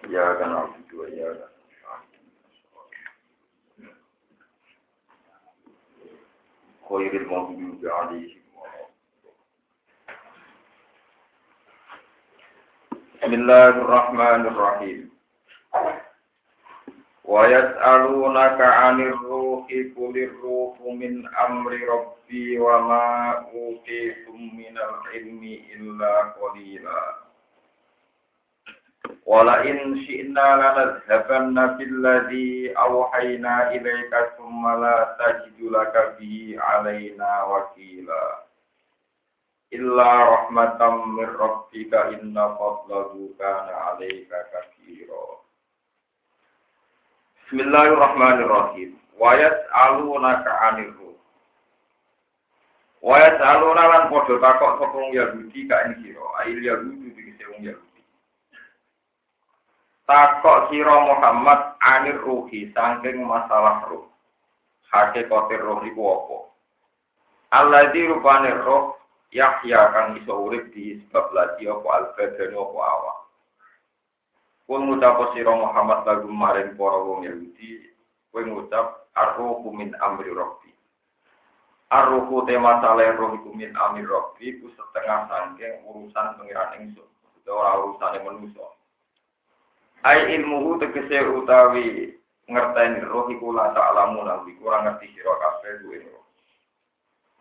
إياك نعبد وإياك خير المغضوب عليهم بسم الله الرحمن الرحيم ويسألونك عن الروح قل الروح من أمر ربي وما أوتيتم من العلم إلا قليلا wala in syi'na lanadhabanna billadhi awhayna ilaika thumma la tajidu laka bihi alaina wakila. Illa rahmatam min rabbika inna fadlahu kana alaika katsira Bismillahirrahmanirrahim. Wa yas'alunaka 'anil ruh. Wa yas'aluna lan padha takok sapa Yahudi ka ing sira. Ail Yahudi dikese wong Yahudi takok sira Muhammad anir ruhi saking masalah ruh. Hakikate roh iku apa? Alladzi rupane roh Yahya kang iso urip di sebab lagi apa al-badan apa awak. Kul ngucap sira Muhammad lagu maring para wong Yahudi, kowe ngucap ar-ruhu min amri rabbi. Ar-ruhu tema saleh roh iku min amri rabbi ku setengah saking urusan pengiran ingsun. Ora urusane manusia. Ai ilmuhu tegese utawi ngerteni roh iku la ta'lamu nabi kurang ngerti sira kabeh duwe roh.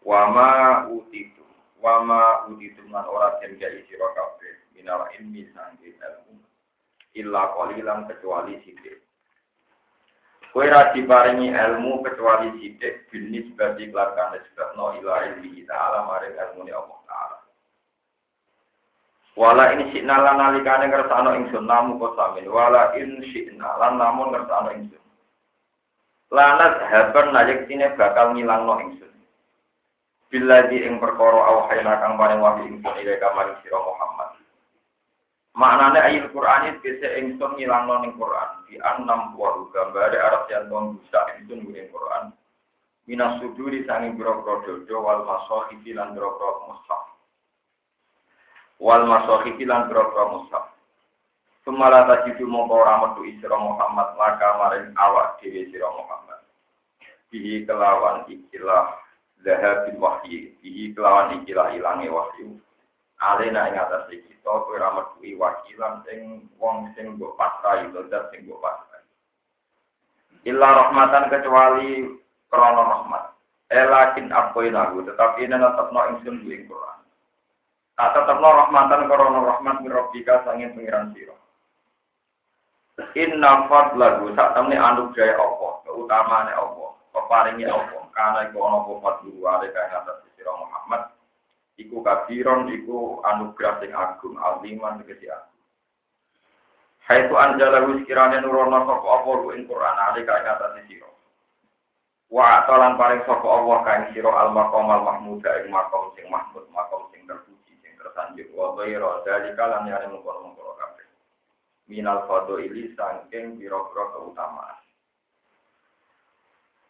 Wa ma utitu wa ma utitu lan ora den gawe sira kabeh minal ilmi sangge ilmu illa qalilan kecuali sithik. Kowe ra diparingi ilmu kecuali sithik binis bagi kelakane sebabno ila ilmi ta'ala ilmu Allah ta'ala. Wala in syi'na lan nalikane ngersakno ingsun namu kosamin. Wala in syi'na lan namun ngersakno ingsun. Lanat haban najek sine bakal ngilangno ingsun. Bila di ing perkara awhayna kang paring wahyu ingsun ila kamaring sira Muhammad. Maknane ayat Quran itu bisa ingsun ngilangno ning Quran. Di enam buah gambar Arab yang ton bisa ingsun ning Quran. Minas suduri sanging biro-biro dodo wal masohifi lan biro-biro mushaf wal masohi lan boro mushaf. Sumala tajidu mongko ora metu isra Muhammad maka maring awak dhewe sira Muhammad. Bihi kelawan ikilah zahabil wahyi, bihi kelawan ikilah ilange wahyu. Alena ing atas kita kowe ora metu wakilan sing wong sing mbok pasrahi zat sing mbok pasrahi. Illa rahmatan kecuali krana rahmat. Elakin apoinahu tetapi ini tetapno ingsun ing Quran. Tak tetap rahmatan korona rahmat mirobika sangin pengiran siro. Inna fadlahu saat temne anugerah Allah, keutamaan Allah, peparingi Allah, karena iku ana apa fadlu ale kang atas sira Muhammad. Iku kafiron, iku anugerah sing agung, aliman tegese agung. Hai tu anjala wis kirane nurono sapa apa ing Quran ale kang atas sira. Wa atalan paring sapa Allah kang sira al maqam al mahmud ing maqam sing mahmud maqam tersanjung wa ghairu dalika lan yare mengkono-mengkono kabeh. Minal fadhili saking pira-pira keutamaan.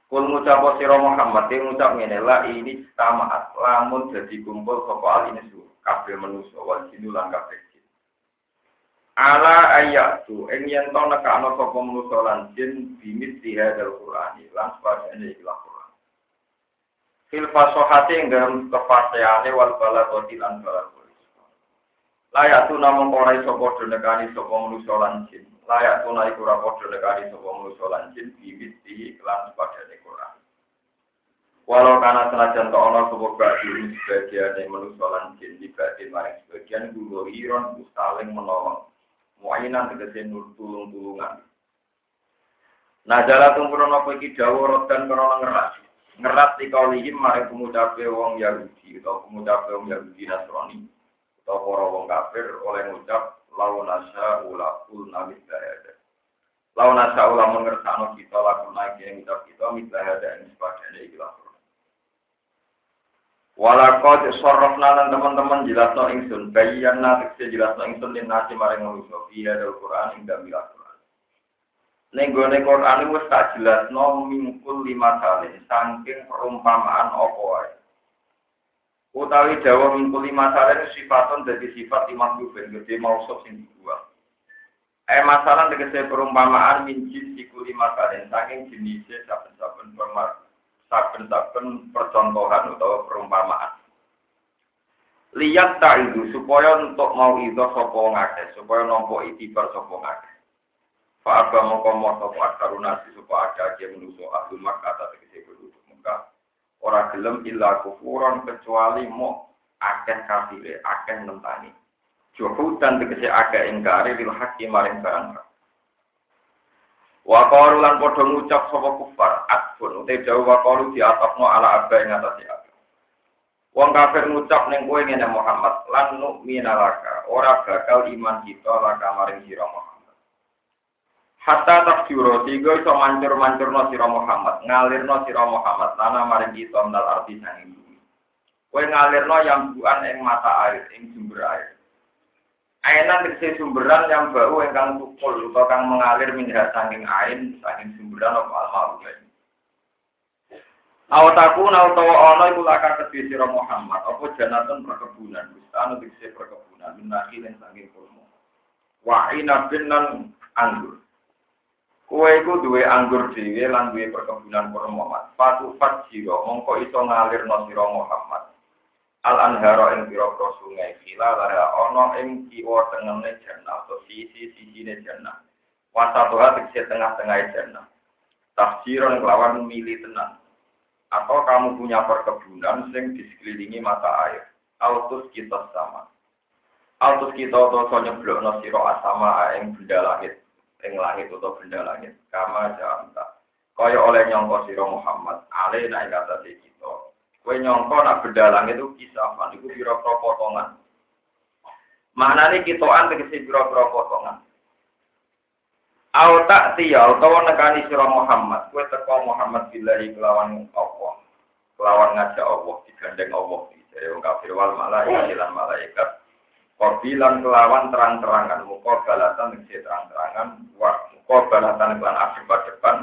Kul ngucap sira Muhammad ing ngucap ngene la ini tamaat lamun dadi kumpul sapa al ini su kabeh manusa wal jin lan kabeh jin. Ala ayatu ing yen to nekakno sapa manusa lan jin bimit dihadal Qur'an lan sepadane ikhlas fil fasohati ing dalam kefaseane wal lan balagoti layak tu namun ora iso padha nekani sapa manusa lan jin. Layak tu naik ora padha nekani sapa manusa lan jin bibit di iklan padane Quran. Walau karena senajan to ana sapa bagi sebagian manusa lan jin dibagi maring sebagian guru iron saling menolong. Muayinan tegese nur tulung-tulungan. Nah, jalan tumpuran apa iki dawuh dan krono ngerat. Ngerat di kaulihim maring pemucape wong Yahudi atau pemucape wong Yahudi Nasrani para wong kafir oleh ngucap lawan asa ula ul namit daya lawan asa ula mengersano kita lakukan lagi yang ngucap kita mit daya yang sebagainya ikhlas Walakot sorofna lan teman-teman jelas no ingsun bayan nanti jelas no ingsun din nasi maring manusia iya dari Quran hingga bilang Quran. Nenggone Quran wis tak jelas no mingkul lima kali saking perumpamaan opo wae. Utawi Jawa mingkul lima kali sifaton dari sifat lima kubin gede mausuf sing dibuang. Eh masalah tegese perumpamaan min jinsi kuli makarin saking jenisnya saben-saben permar saben-saben percontohan atau perumpamaan. Lihat tak itu supaya untuk mau itu sopo ngake supaya itibar sopo ngake. Fa abba mongko mo sopo akarunasi supaya ada aja menuso ahli makkah atau tegese Orang gelem illa kufuran kecuali mau akeh kafire, akeh nentani dan tegese agak ingkari lil haqqi maring barang. Wa qalu lan padha ngucap sapa kufar atfun ute jauh wa qalu di atapno ala abba ing atase. Wong kafir ngucap ning kowe ngene Muhammad lan nu'mina laka ora bakal iman kita laka maring sira Muhammad. Hatta takjuro tiga iso mancur-mancurno sira Muhammad, ngalirno sira Muhammad lana maring kita mendal arti sanging bumi. Kowe ngalirno yang buan ing mata air, ing sumber air. Ainan tegese sumberan yang bau ingkang tukul atau kang mengalir minyak saking ain saking sumberan apa almarhum. Awataku na utawa ana iku laka kedhi sira Muhammad apa janatun perkebunan bustan tegese perkebunan minaki lan saking kurma. Wa inabin lan anggur. Kowe iku duwe anggur dhewe lan duwe perkebunan kurma. Fatu fat sira mongko iso ngalirno sira Muhammad. Al anhara ing pira-pira sungai khila lara ana ing kiwa tengene jannah atau sisi sisine jannah. Wasatuha tegese tengah-tengah jannah. Tafsiron kelawan milih tenang atau kamu punya perkebunan sing di sekelilingi mata air. Autus kita sama. Autus kita atau nyeblokno sira asama ing benda langit ing langit atau benda langit kama jamta kaya oleh nyangka sira Muhammad ale nek kata kita Kue nyongko nak benda langit itu kisafan, itu biro-biro potongan. Mana nih kitoan tegesi biro-biro potongan. Au tak tiya, utawa nekani sira Muhammad, kue teko Muhammad billahi kelawan Allah. Kelawan ngajak Allah, digandeng Allah. Dari wong kafir wal malaikat lan malaikat. Kobilan kelawan terang-terangan, muka balatan tegesi terang-terangan, muka balatan kelan akibat depan,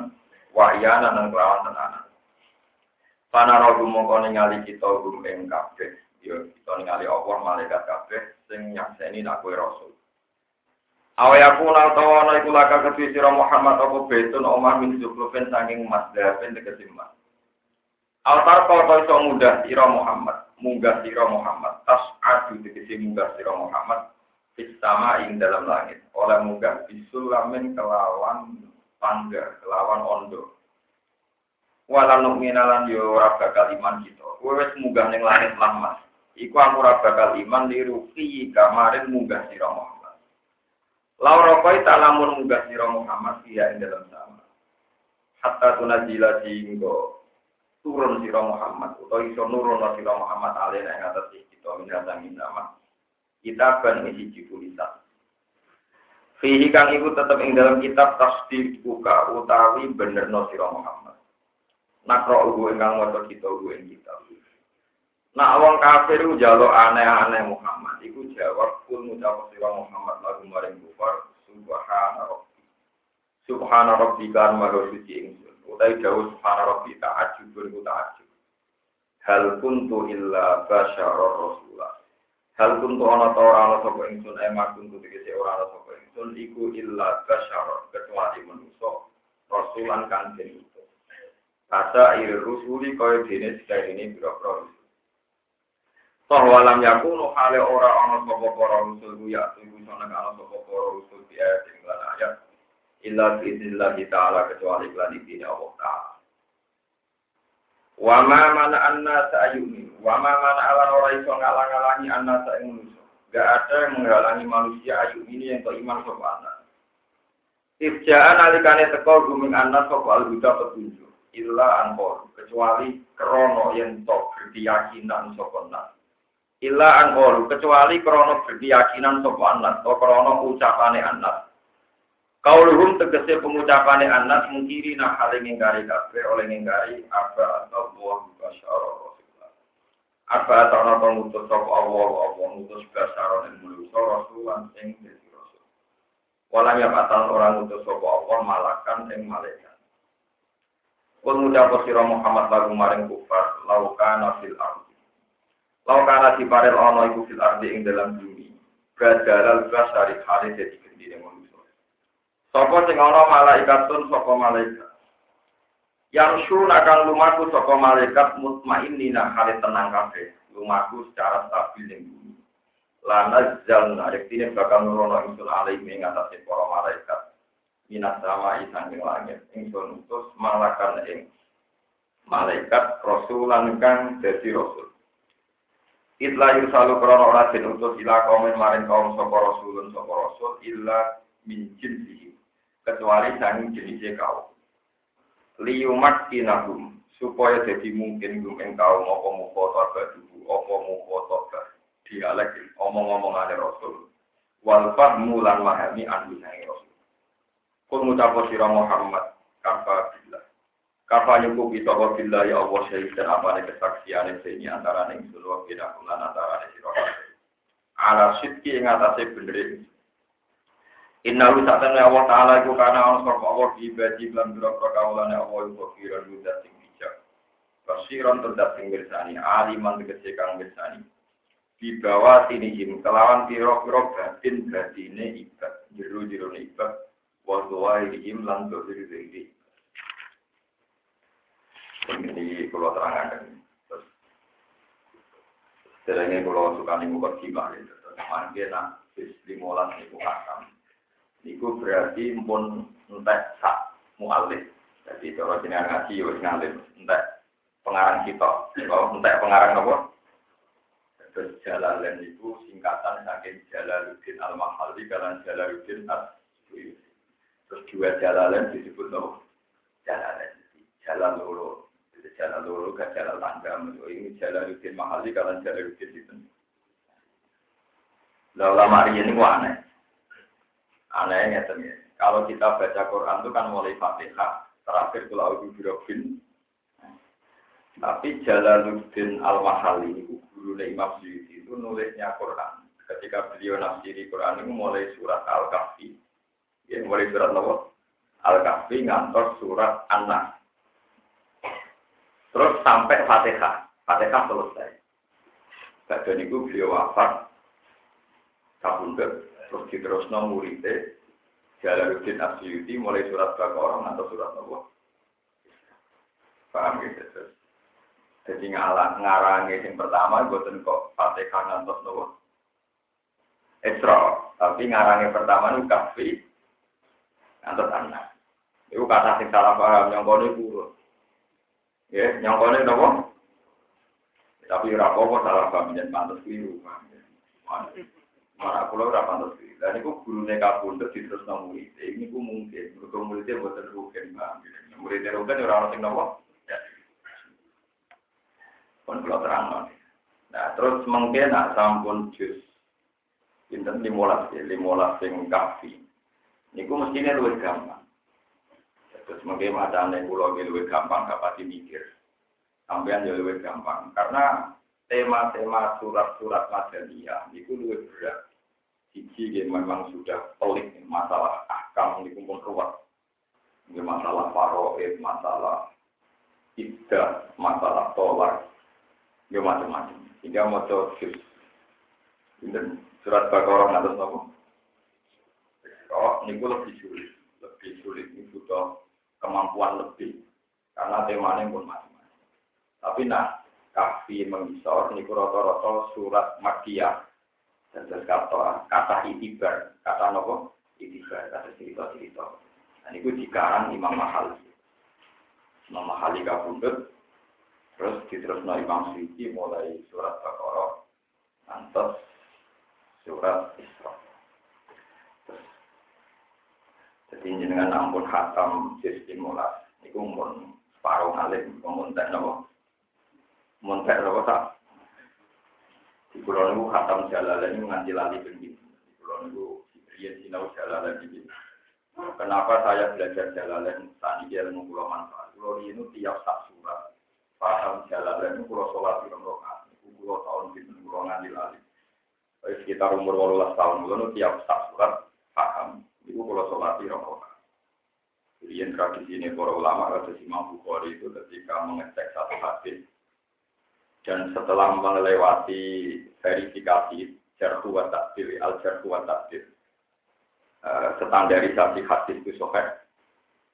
wahyanan dan kelawan tenanan. Rogu mongko ningali kita gum ing kabeh. Yo kita ningali Allah malaikat kabeh sing nyakseni nak kowe rasul. Awaya kuna utawa ana iku laka kedhi Muhammad apa betun omah min saking emas dapen tegese emas. Altar kau iso mudah sira Muhammad, munggah sira Muhammad, tas adu tegese munggah sira Muhammad Istama ing dalam langit, oleh munggah bisulamin kelawan pangga, kelawan ondo wala nu'minalan yo ora bakal iman kita. Kowe munggah ning langit lah Iku aku ora bakal iman liruki kamarin munggah sira Muhammad. Laura koi tak lamun munggah sira Muhammad dia ing dalam sama. Hatta tunajila singgo turun sira Muhammad utawa iso nurun sira Muhammad alena ing atas kita minasang nama. Kita ban isi tulisan. Fihi kang iku tetep ing dalam kitab tasdik buka utawi bener no sira Muhammad nakro ugu ingkang maca kita ugu ing kita. Nak wong kafir jalo aneh-aneh Muhammad iku jawab kul ngucap sira Muhammad lagu maring kufar subhana rabbi. Subhana rabbi kan maha suci ingsun. Utai jauh subhana rabbi ta'ajubun ku ta'ajub. Hal kuntu illa basyara rasulah. Hal kuntu ana ta ora ana sapa ingsun emak kuntu tegese ora ana sapa ingsun iku illa basyara kecuali manusa rasulan kang den Kata iri rusuli kaya dene ini biro-biro. Toh walam yakunu hale ora ana sapa para rusul ya tunggu sana ana sapa para rusul di ayat illa idznillah taala kecuali lan iki Allah taala. Wa ma mana anna sa'yuni, wa ma mana alan ora iso ngalang-alangi anna sa'ing Gak ada yang menghalangi manusia ayu ini yang beriman sapa anak. Irjaan alikane teko guming anak sapa al-huda petunjuk. Illa angkor kecuali krono yang tok berkeyakinan sokonan illa angkor kecuali krono berkeyakinan sokonan atau krono ucapane anak kauluhum tegese pengucapane anak mengkiri nah hal ngingkari kabeh oleh ngingkari apa atau buah basyara apa atau napa ngutus sapa Allah apa ngutus basyara ing manusa rasulan sing dadi rasul Walau ya orang ngutus sapa Allah malakan ing malaikat Kul ngucap sira Muhammad lagu maring kufar laukana fil ardi. Laukana di parel ono iku fil ardi ing dalam bumi. Badalal basari hale dadi gendine manusa. Sapa sing ana malaikatun sapa malaikat. Yang sun akan lumaku saka malaikat mutmainnina kali tenang kabeh. Lumaku secara stabil ning bumi. Lana zal arepine bakal nurono ingsun alaihi ing atase para malaikat. Minat sama isang ing langit. Ingsun utus malakan ing malaikat rasulan kang dadi rasul. Itla yusalu krono ora den utus ila kaum maring kaum sapa rasulun sapa rasul illa min jinsihi. Kecuali sang jenisnya kaum. Liyumat kinahum supaya jadi mungkin gum ing kaum apa muka toba dulu apa muka toba dialek omong-omongane rasul. Wal fahmu lan mahami sange rasul. Kul sira Muhammad kafa billah. Kafa nyukup kita wa billah ya Allah syahid dan apa kesaksian ini antara ning sulwa kita lan antara sira ala sidki ing atase bener Inna lu saatnya Allah Ta'ala itu karena Allah sapa Allah di ibadi lan biro kaulane Allah muda sing bijak. Sing aliman tegese kang. Di bawah tinihim kelawan piro-piro batin batine ibad, jero-jero ibad, wa duwaihim lan dohir diri. Ini kalau terangkan. Terus, setelahnya kalau suka nih muka gimana, terus mangke nak bis limolas nih hakam. Iku berarti pun entek sak mualif. Jadi kalau jenengan ngaji wis ngalim entek pengarang kita. Kalau entek pengarang apa? Terus Jalalain itu singkatan saking Jalaluddin Al-Mahali kalian Jalaluddin as Terus dua Jalalain disebut apa? Jalalain. Jalan loro. Jadi jalan loro gak jalan tangga. Ini Jalaluddin Mahali kalian Jalaluddin itu. Lalu lama ini aneh. Anehnya ya. Kalau kita baca Quran itu kan mulai Fatihah, terakhir kalau Abu Birobin. Tapi Jalaluddin Al-Mahali, guru Imam Syuuti itu nulisnya Quran. Ketika beliau nafsiri Quran itu mulai surat Al-Kahfi. Ya, mulai surat apa? Al-Kahfi ngantor surat An-Nas. Terus sampai Fatihah. Fatihah selesai. Badan itu beliau wafat. Kabundut terus diterusno muridé Jalaluddin Asyuti mulai surat Baqarah atau surat Allah. Paham gitu terus. Jadi ngalah ngarangi yang pertama buatan kok Fatihah ngantos nopo. Isra, tapi ngarangi pertama itu kafi ngantos anak. Itu kata sing salah paham nyongkone buruk. Ya, nyongkone nopo? Tapi ora apa salah paham dan pantas keliru. Mana pulau ora pantas iki. Lah niku gurune kapundhut terus nang murid. Ini ku mungkin mergo muridé boten rugen, Mbak. Muridé rugen ora ono sing nopo. Ya. Pun kula terang. Nah, terus mungkin nak sampun jus pinten 15 ya, 15 sing kafi. Niku mestine luwih gampang. Terus mungkin macamnya pulau luwih gampang, gak mikir. Sampean ya luwih gampang. Karena tema-tema surat-surat Madaniyah itu lebih berat. Siji memang sudah pelik masalah ahkam di kumpul ruwet. Masalah faroid, masalah iddah, masalah tolak, ya macam-macam. Sehingga mau jus dan surat Baqarah atas nopo. Oh, ini lebih sulit, lebih sulit ini butuh kemampuan lebih karena temanya pun macam-macam. Tapi nah, kafi mengisor niku rata-rata surat Makiyah terus kata kata itibar, kata nopo itibar, kata cerita-cerita. Dan itu dikarang Imam Mahali. Imam Mahali kabundut, terus diterusno Imam Suci mulai surat Baqarah, nantos surat Isra. jadi jenengan ampun khatam sistem mulas, itu pun separuh pun tak nopo, tak nopo tak di pulau itu khatam jalalan ini nganti lali begini. Di pulau itu Sibrian sinau jalalan ini. Kenapa saya belajar jalalan tadi dia pulau manfaat? Pulau ini tiap sak surat. Paham jalalan itu pulau sholat di rokaat. Itu pulau tahun itu pulau nganti lali. Sekitar umur 18 tahun pulau tiap sak surat paham. Itu pulau sholat di rokaat. Jadi tradisi ini para ulama kata Imam Bukhari itu ketika mengecek satu hadis dan setelah melewati verifikasi jarhu wa takdir, al jarhu wa takdir. uh, standarisasi hadis itu sohe.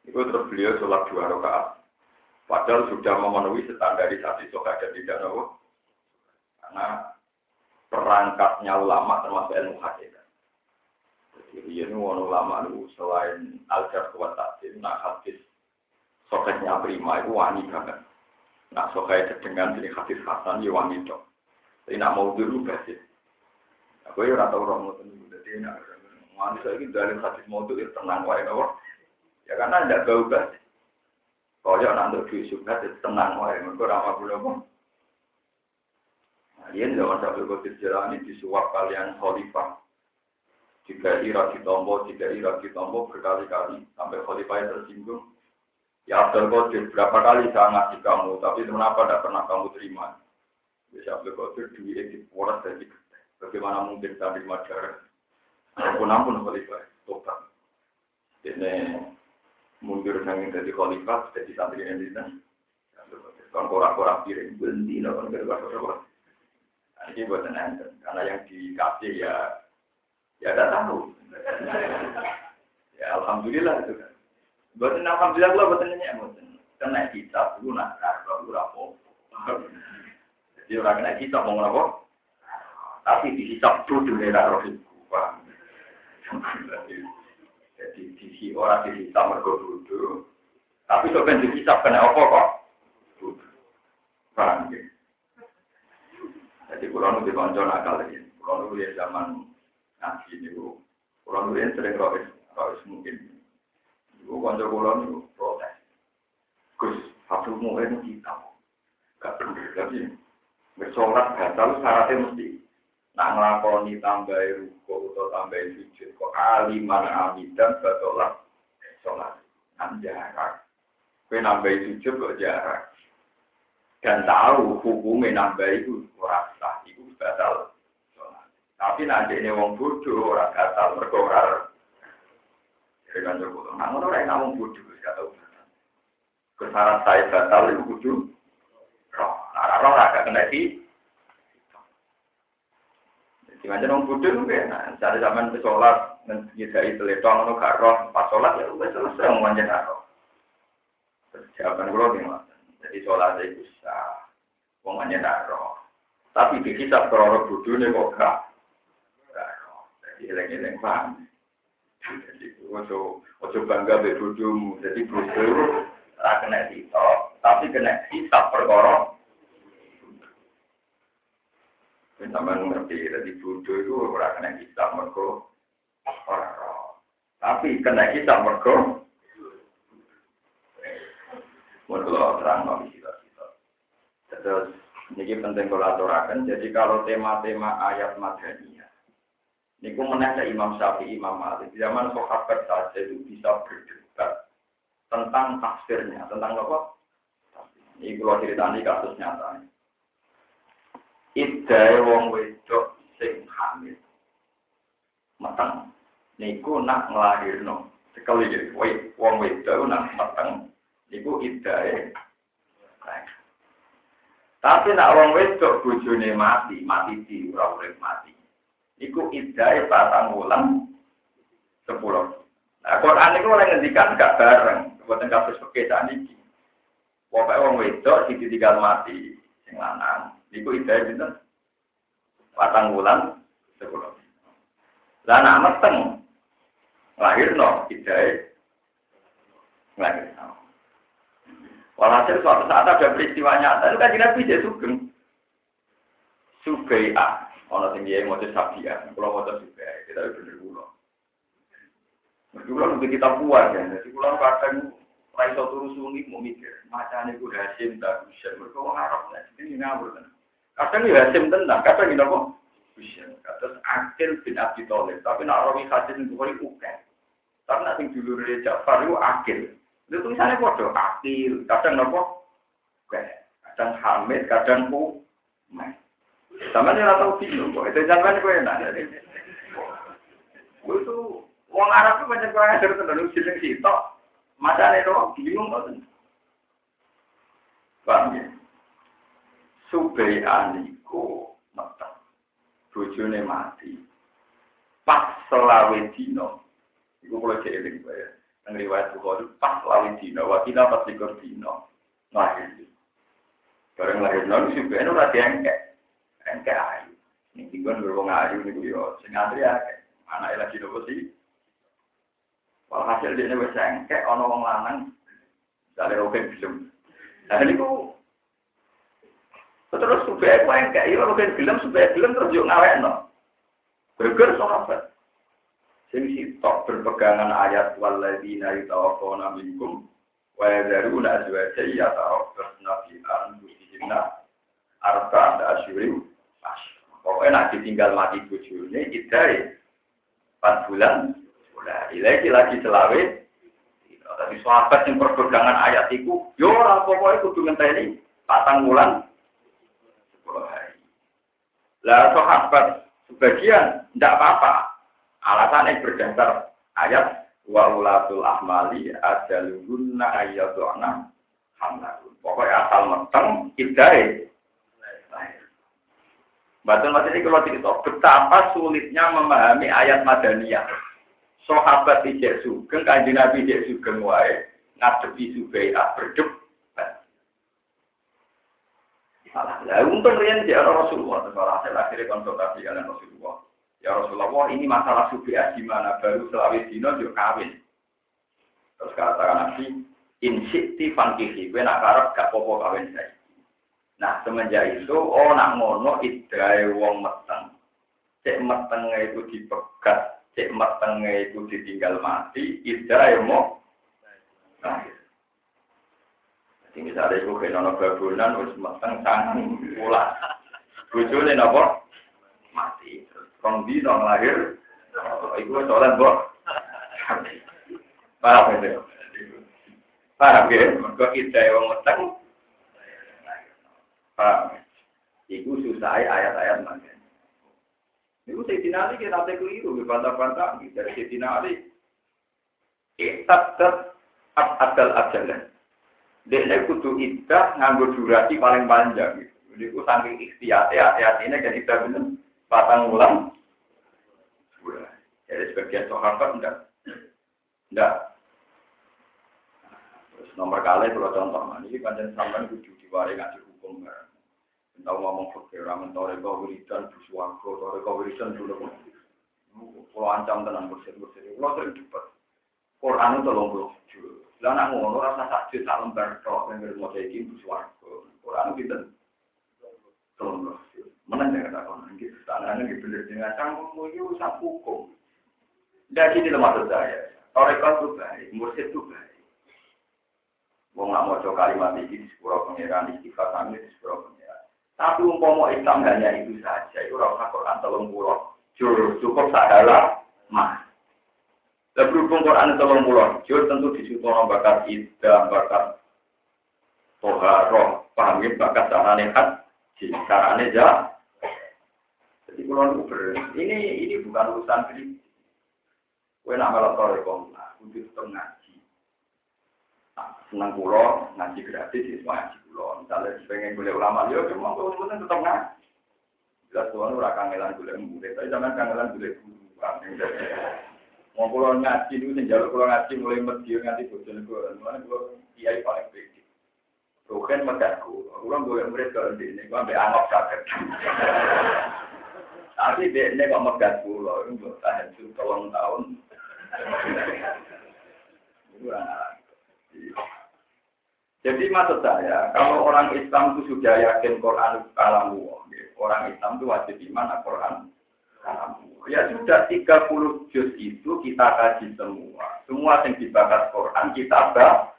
Itu terus beliau sholat dua rakaat. Padahal sudah memenuhi standarisasi sohe dan tidak tahu. Karena perangkatnya ulama termasuk ilmu hadis. Jadi ini ulama itu selain al-jar kuat tadi, nah hadis soketnya prima itu wangi banget. Nah soket dengan jenis hadis hasan ya wangi dong. Tapi nak mau dulu bersih. Aku ya rata orang mau tunggu. Jadi nak manusia ini dari hadis mau itu tenang wae nopo. Ya karena tidak bau bersih. Kalau ya nanti duit suka tenang wae. Mereka ramah belum. Nah, ini zaman sampai kotir jalani disuap kalian khalifah. Jika ira ditombo, jika ira ditombo berkali-kali sampai khalifah tersinggung. Ya Abdul Qadir, berapa kali saya ngasih kamu, tapi kenapa tidak pernah kamu terima? Ya Abdul Qadir, duit itu poros dari Bagaimana mungkin saya terima darah? Ampun ampun khalifah, tobat. Ini mundur sangat dari khalifah, jadi santri ini Kan korak-korak piring, berhenti, kan gara-gara Ini buat nanti, karena yang dikasih ya, ya ada tahu. ya Alhamdulillah itu kan. Buatan alhamdulillah gue buatan nanya buatan. Kena kitab lu nak karo lu rapo. Jadi orang kena kitab mau ngapa? Tapi dihisap dulu era roh Jadi di orang dihisap mergo dulu. Tapi di dihisap kena apa kok? Paham ya? Jadi kurang lebih konco nakal ini. Kurang lebih zaman ngaji ini. Kurang lebih sering roh roh mungkin. Ibu kanca kula niku protes. Gus, hafizmu itu kita. Gak bener tapi bersolat batal syaratnya mesti nak ngelakoni tambah ruko atau tambah sujud. Kok aliman amidan batolah sholat. Nan jarak. Kue nambah sujud kok jarak. Dan tahu hukumnya nambah itu rasa itu batal sholat. Tapi nanti ini wong bodoh orang batal berkorar dengan Joko. Nah, ngono ora ngomong bodoh gak tau. Saya batal itu kudu roh. Nah, roh agak kena itu kan, cari zaman ke itu gak roh, pas ya selesai, roh. Jawaban gue gimana? Jadi bisa, ngomongin roh. Tapi bodoh ini kok gak, roh. Jadi eleng-eleng paham. Jadi ojo ojo bangga be bodohmu. Jadi bodoh ora kena sitok, tapi kena hisap perkara. Sampai ngerti, jadi bodoh itu ora kena hisap mergo ora Tapi kena hisap mergo Mergo terang nabi kita-kita. Terus ini penting kalau Jadi kalau tema-tema ayat madani Niku menanya Imam Syafi'i, Imam Malik. Zaman sahabat saja itu bisa berdebat tentang tafsirnya, tentang apa? Ini kalau ceritanya kasus nyata. Idai wong wedok sing hamil. Matang. Niku nak ngelahirno. Sekali jadi, wong wedok nak matang. Niku idai. Tapi nak wong wedok bojone mati, mati di ora mati iku idai patang wulan sepuluh. Nah, Quran itu oleh ngendikan gak bareng, buatan kasus pekerjaan ini. Pokoknya orang wedok di tinggal mati, sing lanang. Iku idai itu patang wulan sepuluh. Lah anak meteng lahir no idai lahir no. Walhasil suatu saat ada peristiwa nyata, itu kan Nabi dia sugeng. Sugei'ah. Ono sing dia mau sabia, kalau mau juga kita bener kulo. Kulo nanti kita buat ya, jadi kulo kadang raiso turu sungi mau mikir, macam itu hasim tak bisa, mereka ngarap lah, ini ngawur kan. Kadang ya hasim tenang, kadang ini apa? Bisa, kadang akil bin Abi Thalib, tapi nak rawi hasim itu kali uken. Karena sing dulu dari Jafar itu akil. Itu tulisannya bodoh, akil, kadang apa? Kadang hamid, kadang ku, sama nih tahu bingung kok. Itu zaman gue enak. Gue tuh uang Arab tuh banyak kurang ajar tentang siling sitok. Masa nih doang bingung kok. Paham ya? Subai aniku meteng. Bojone mati. Pas selawe dino Iku kalau cek ya. Yang riwayat Bukhari pas lawi dino, wakina pas likur dino. Lahir. Bareng lahir nol, suka itu rati Engkek ayu. Ini tinggal beruang ayu nih yo. Sing antri ya, anak lagi nopo sih. Walhasil dia nih wes engkek, ono wong lanang. Dari roket film. Nah ini ku Terus supaya aku engkek, iya roket film supaya film terus yuk ngawek no. Berger sahabat. Sing sitok berpegangan ayat walladzina yutawaffawna minkum wa yadharuna azwaja yatarabbasna fi anfusihinna arba'ata asyurin Pokoknya nak ditinggal mati bojone idai. 4 bulan sudah lagi lagi selawe. Tapi sahabat yang berpegangan ayat itu yo ora pokoknya kudu ngenteni patang bulan. 10 hari. Lah sahabat sebagian tidak apa-apa. Alasannya berdasar ayat wa ulatul ahmali ajaluhunna ayyaduna hamlahun. Pokoknya asal meteng idai. Betul mas ini kalau cerita betapa sulitnya memahami ayat madaniyah. Sahabat ijek sugeng, kanji nabi ijek sugeng wae, ngadepi subai'ah berdebat. Salah. Lah untung rian dia Rasulullah, terus akhirnya konsultasi dengan Rasulullah. Ya Rasulullah, ini masalah subiah gimana? Baru selawi dino juga kawin. Terus katakan Nabi, insikti fangkihi, gue nak karep gak popo kawin saya. Nah semenjak itu, oh nak ngono idrai wong meteng. Cek metengnya itu dipegat, cek metengnya itu ditinggal mati, idrai mau. Nah, Jadi misalnya itu kena nono babunan, terus meteng sangat pula. Bujulnya nopo mati. Rong dino lahir, iku soalnya mbok. Paham ya? Paham ya? Mereka kita yang meteng. Paham Iku susah ayat-ayat mana. Iku Sayyidina Ali kita tak keliru, bantah-bantah dari Sayyidina Ali. Ikat ter adal ajalan. Dia kudu idah nganggo durasi paling panjang. Jadi aku saking ikhtiar, hati-hati ini kan idah bener patang ulang. Jadi sebagian sahabat enggak. Enggak. Nomor kali kalau contoh, ini panjang sampai kudu diwari ngaji hukum bareng. Tahu ngomong fakir, ramen tore kau wiridan, buswago, tore kau wiridan dulu. Kalau ancam tenang bersih-bersih, kalau sering cepat. Quran itu tolong bro. Lah nak ngono rasa sakit tak lembar tok yang mau jadi buswago. Quran itu tolong bro. Mana jangan tak konon gitu. Tangannya gitu bener dengan canggung itu sak hukum. Jadi ini maksud saya. Torekot itu baik, mursid itu baik. Wong nggak mau coba kalimat ini di sepuluh pengiran, istighfar kami di sepuluh pengiran. Tapi umpama Islam hanya itu saja, itu rasa Quran tolong pulau. Jur cukup sadalah mah. Dan berhubung Quran tolong pulau, jur tentu disuruh bakat ida, bakat toharoh, pahami bakat carane haji, carane jah. Jadi kalau ini ini bukan urusan kritik. Kue nak melok sore kong, kudu tetap ngaji. Nah, senang pulau, ngaji gratis, semua ngaji pulau. Misalnya pengen kuliah ulama, ya cuma kau sebenarnya tetap ngaji. Jelas tuan ora kangelan kuliah murid, tapi zaman kangelan guru. Mau pulau ngaji itu, sing jalur pulau ngaji mulai medio ngaji bosan gue, mana gue kiai paling pede. Bukan medaku, orang gue murid kalau di ini, gue ambil anggap sakit. Tapi dia ini kok megat pulau, itu tahan tahun. Jadi maksud saya, kalau orang Islam itu sudah yakin Quran kalamu, orang Islam itu wajib iman Quran kalamu. Ya sudah 30 juz itu kita kaji semua. Semua yang dibahas Quran kita baca.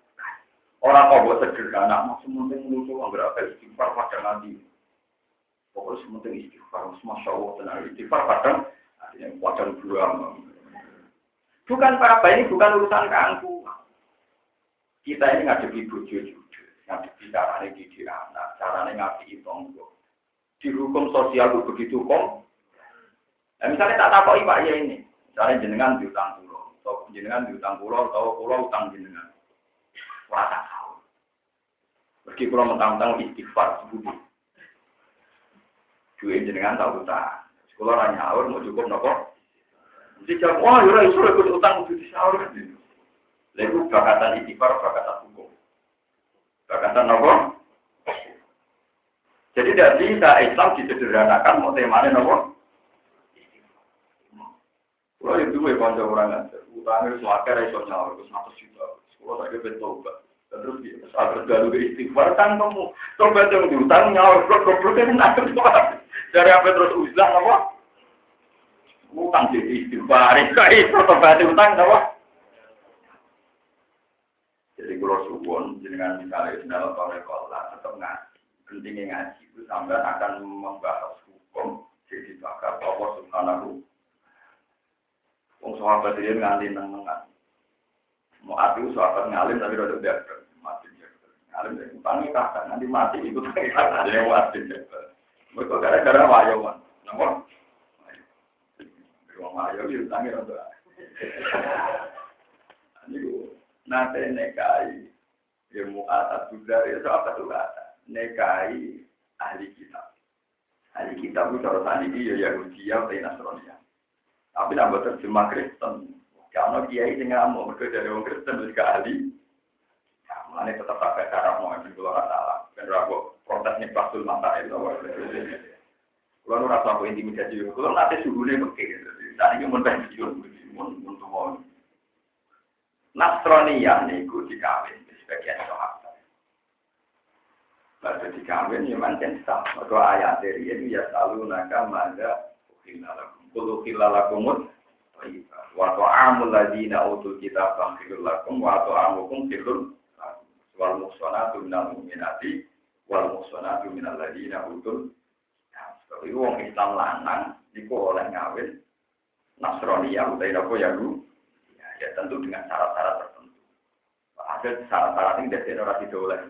Orang buat sederhana, maksud penting muncul berapa istighfar pada nanti. Pokoknya sementing istighfar, masya Allah tenang istighfar kadang artinya wajan dua. Bukan apa ini bukan urusan keangkuhan. Kita ini ngadepi bojo jujur, ngadepi caranya didik anak, caranya ngadepi tonggo. Di hukum sosial itu begitu kok. Nah, misalnya tak takoi Pak ya ini, misalnya jenengan diutang pulau, atau jenengan diutang pulau, atau pulau utang jenengan. Wah tak tahu. Meski pulau mentang-mentang istighfar sebudi. Duit jenengan tak utang. Sekolah nanya awal mau cukup nopo Dijawab, wah ya iso ikut utang disaur kan. Lalu bakatan istighfar, bakatan hukum. Bakatan apa? Jadi tidak bisa Islam disederhanakan mau temanya apa? Kalau itu gue konco orang aja, utangnya suaka iso nyawa, itu satu juta. Kalau saya betul Terus saat tergalu istighfar kan kamu coba yang diutang nyawa, goblok kan nanti dari apa terus uzlah apa? Utang jadi istighfar, itu utang apa? Jadi kalau suwon jenengan misalnya dalam kolekola tetap ngaji, pentingnya ngaji itu sampai akan membahas hukum jadi bakal Allah Subhanahu Wong sahabat dia nganti nang nengan. Mau api sahabat ngalim tapi udah udah mati Ngalim dari utangi kakak nanti mati itu kakak jadi mati. Mereka gara-gara wayo man. Nomor. Wong wayo itu utangi udah. Ini nate nekai ilmu atas juga ya sahabat itu kata nekai ahli kitab. Ahli kitab itu cara tadi ya Yahudi ya Nasrani. Tapi nambah terjemah Kristen. Karena kiai sing ngamuk mereka dari orang Kristen juga ahli. Ya, mana tetap pakai cara mau ambil keluar salah. Dan ragu protesnya pasul mata itu. Kalau nu rasa aku intimidasi, kalau nanti suhunya pakai. Tadi yang mau pensiun, mau mau. Nasroniyah niku dikawin sebagian sahabat. Lalu dikawin ya mancen sah. Maka ayat dari ini ya selalu naga mada ukhilalakum. Kulu khilalakumut wa ta'amul ladina utul kitab khilul lakum wa ta'amukum khilul wal muhsanatu minal mu'minati wal muhsanatu minal ladina utul sebagai wong Islam lanang niku oleh ngawin Nasrani ya utai napa ya ya, tentu dengan syarat-syarat ada syarat-syarat yang dari orang tidak oleh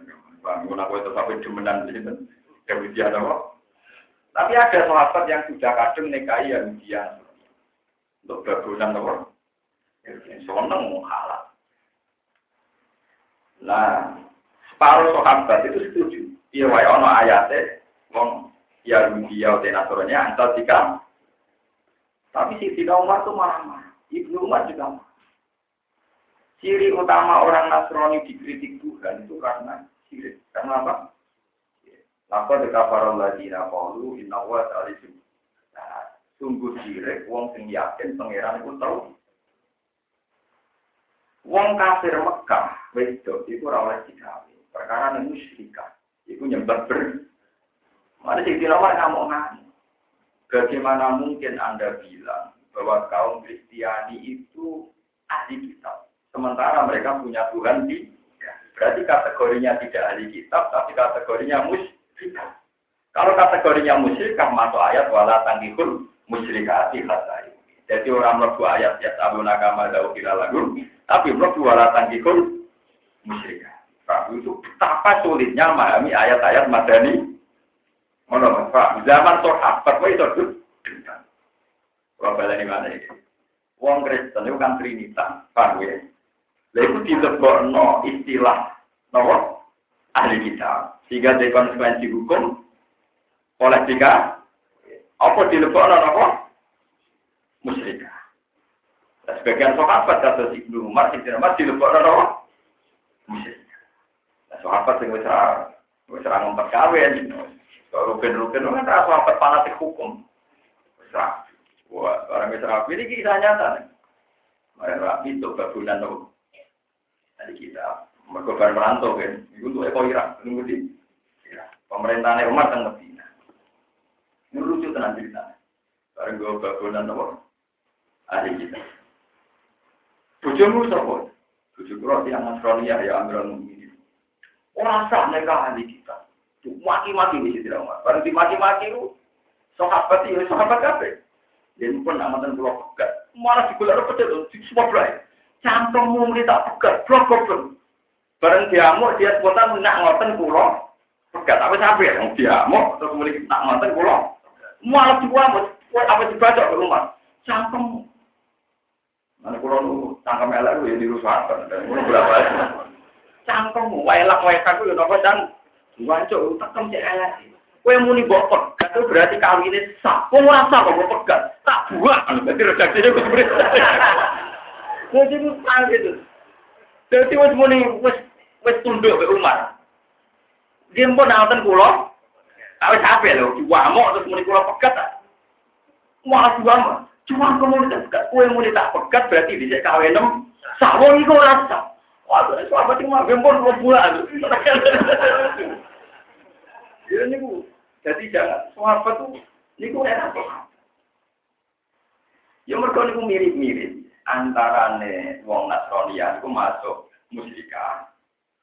bangun aku itu sampai demenan di sini kemudian apa tapi ada sahabat yang sudah kadung nikahi yang dia untuk berbulan apa? Seneng halal. Nah, separuh sahabat itu setuju. Iya, wae ono ayatnya, wong ya dia udah naturalnya antar tiga. Tapi si Siti Umar tuh marah-marah. Ibnu Umar juga marah. Ciri utama orang Nasrani dikritik Tuhan itu karena sirik. Karena apa? Lapa dekafaron ladina kaulu inna wa ta'alisim. Nah, sungguh direk wong sing yakin pangeran iku tau. Wong kafir Mekah iku ora oleh digawe. Perkara ning musyrikah iku nyembah ber. Mana sing dilawar ngamuk ngamuk. Bagaimana mungkin Anda bilang bahwa kaum Kristiani itu ahli kitab, sementara mereka punya Tuhan di Berarti kategorinya tidak ahli kitab, tapi kategorinya mus kalau kategorinya musyrikah masuk ayat wala tangkihul musyrikati hatta Jadi orang mlebu ayat ya tabu nakama dau lagu, tapi mlebu wala tangkihul musyrikah. Pak itu betapa sulitnya memahami ayat-ayat madani. Mana Pak, zaman sahabat kok itu tuh. Kalau ini? Wong Kristen itu kan Trinitas, paham ya? Lalu dilebokno istilah nopo ahli kitab. Sehingga di konsekuensi hukum oleh tiga apa dilebok apa musyrik. Nah, sebagian sahabat kata Ibnu Umar, Ibnu Umar dilebok apa musyrik. Nah, sahabat yang wis wis ora ngomong kawin. Rukin-rukin kan rasa sahabat fanatik hukum. Wis Wah, orang wis ini kisah nyata. Rapi itu kebunan tuh. Tadi kita mereka bareng merantau kan, itu untuk Eko Irak, nunggu di Pemerintahnya Umar kan Medina. Ini lucu tenan cerita. Bareng gue bangunan apa? Ahli kita. Bujumu sapa? Bujuk roti yang Nasrani ya Amirul Mukminin. Orang sah mereka ahli kita. Maki-maki di situ Umar. Bareng dimaki-maki itu sahabat itu sahabat kafe. Dia pun amatan pulau pegat. Malah di bulan pedet di semua berai. Cantongmu tak pegat, blok blok. Bareng diamuk dia spontan nak ngoten pulau pegat apa sampai yang diamuk terus kemudian nak ngoten pulau. Malah diamuk, apa dibaca ke rumah. Cangkem. Mana pulau nu cangkem elek ya dirusakan dan pulau berapa? Cangkem, waelak waelak itu nopo dan wancuk tekem cek elek. Kue muni mbok pegat itu berarti kawine sah. Wong ora sah kok pegat. Tak buang. Berarti redaksinya kok berarti. Jadi itu sah gitu. Jadi wis muni wis wis tunduk ke Umar. Dia pun nonton kulo. Awis sampe lho, diwamuk terus muni kulo pegat. Malah diwamuk. Cuma kamu tak pegat, kue muni tak pegat berarti bisa kawin enam. Sawong iku ora sah. Wah, sahabat itu mah gempon dua bulan. Ya niku jadi jangan sahabat tuh niku enak kok. Ya mereka niku mirip-mirip antarane wong Nasrani itu masuk musyrikah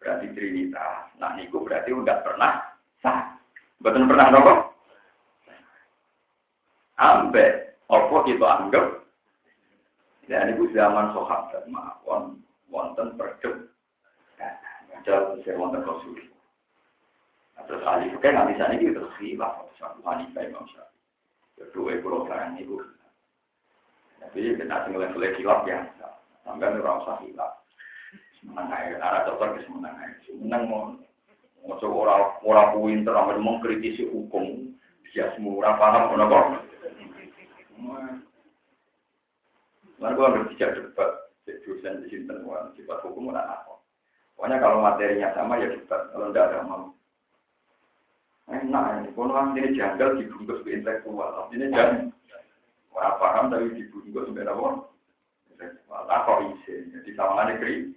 berarti trinitas. Nah niku berarti udah pernah sah. Betul pernah nopo? Ambek opo kita anggap ya niku zaman sahabat mawon wonten. Jauh saya wonten rasul. Terus ahli fikih nggak bisa nih terus khilaf satu Hanifah Imam Syafi'i. Kedua pulau barang itu. Jadi kita tinggal level khilaf ya. Sampai orang usah khilaf. Semenang aja, arah dokter ke semenang aja. Semenang mau mau orang orang pinter, orang mengkritisi hukum. Dia semua orang paham, orang kok. Lalu gua nggak bisa debat, dosen di sini temuan sifat hukum dan apa. Pokoknya kalau materinya sama ya debat, kalau tidak ada mau. Enak ini, kalau ini janggal dibungkus ke intelektual, ini jangan orang paham tapi dibungkus ke apa? Intelektual, tak kok isi, jadi sama jadi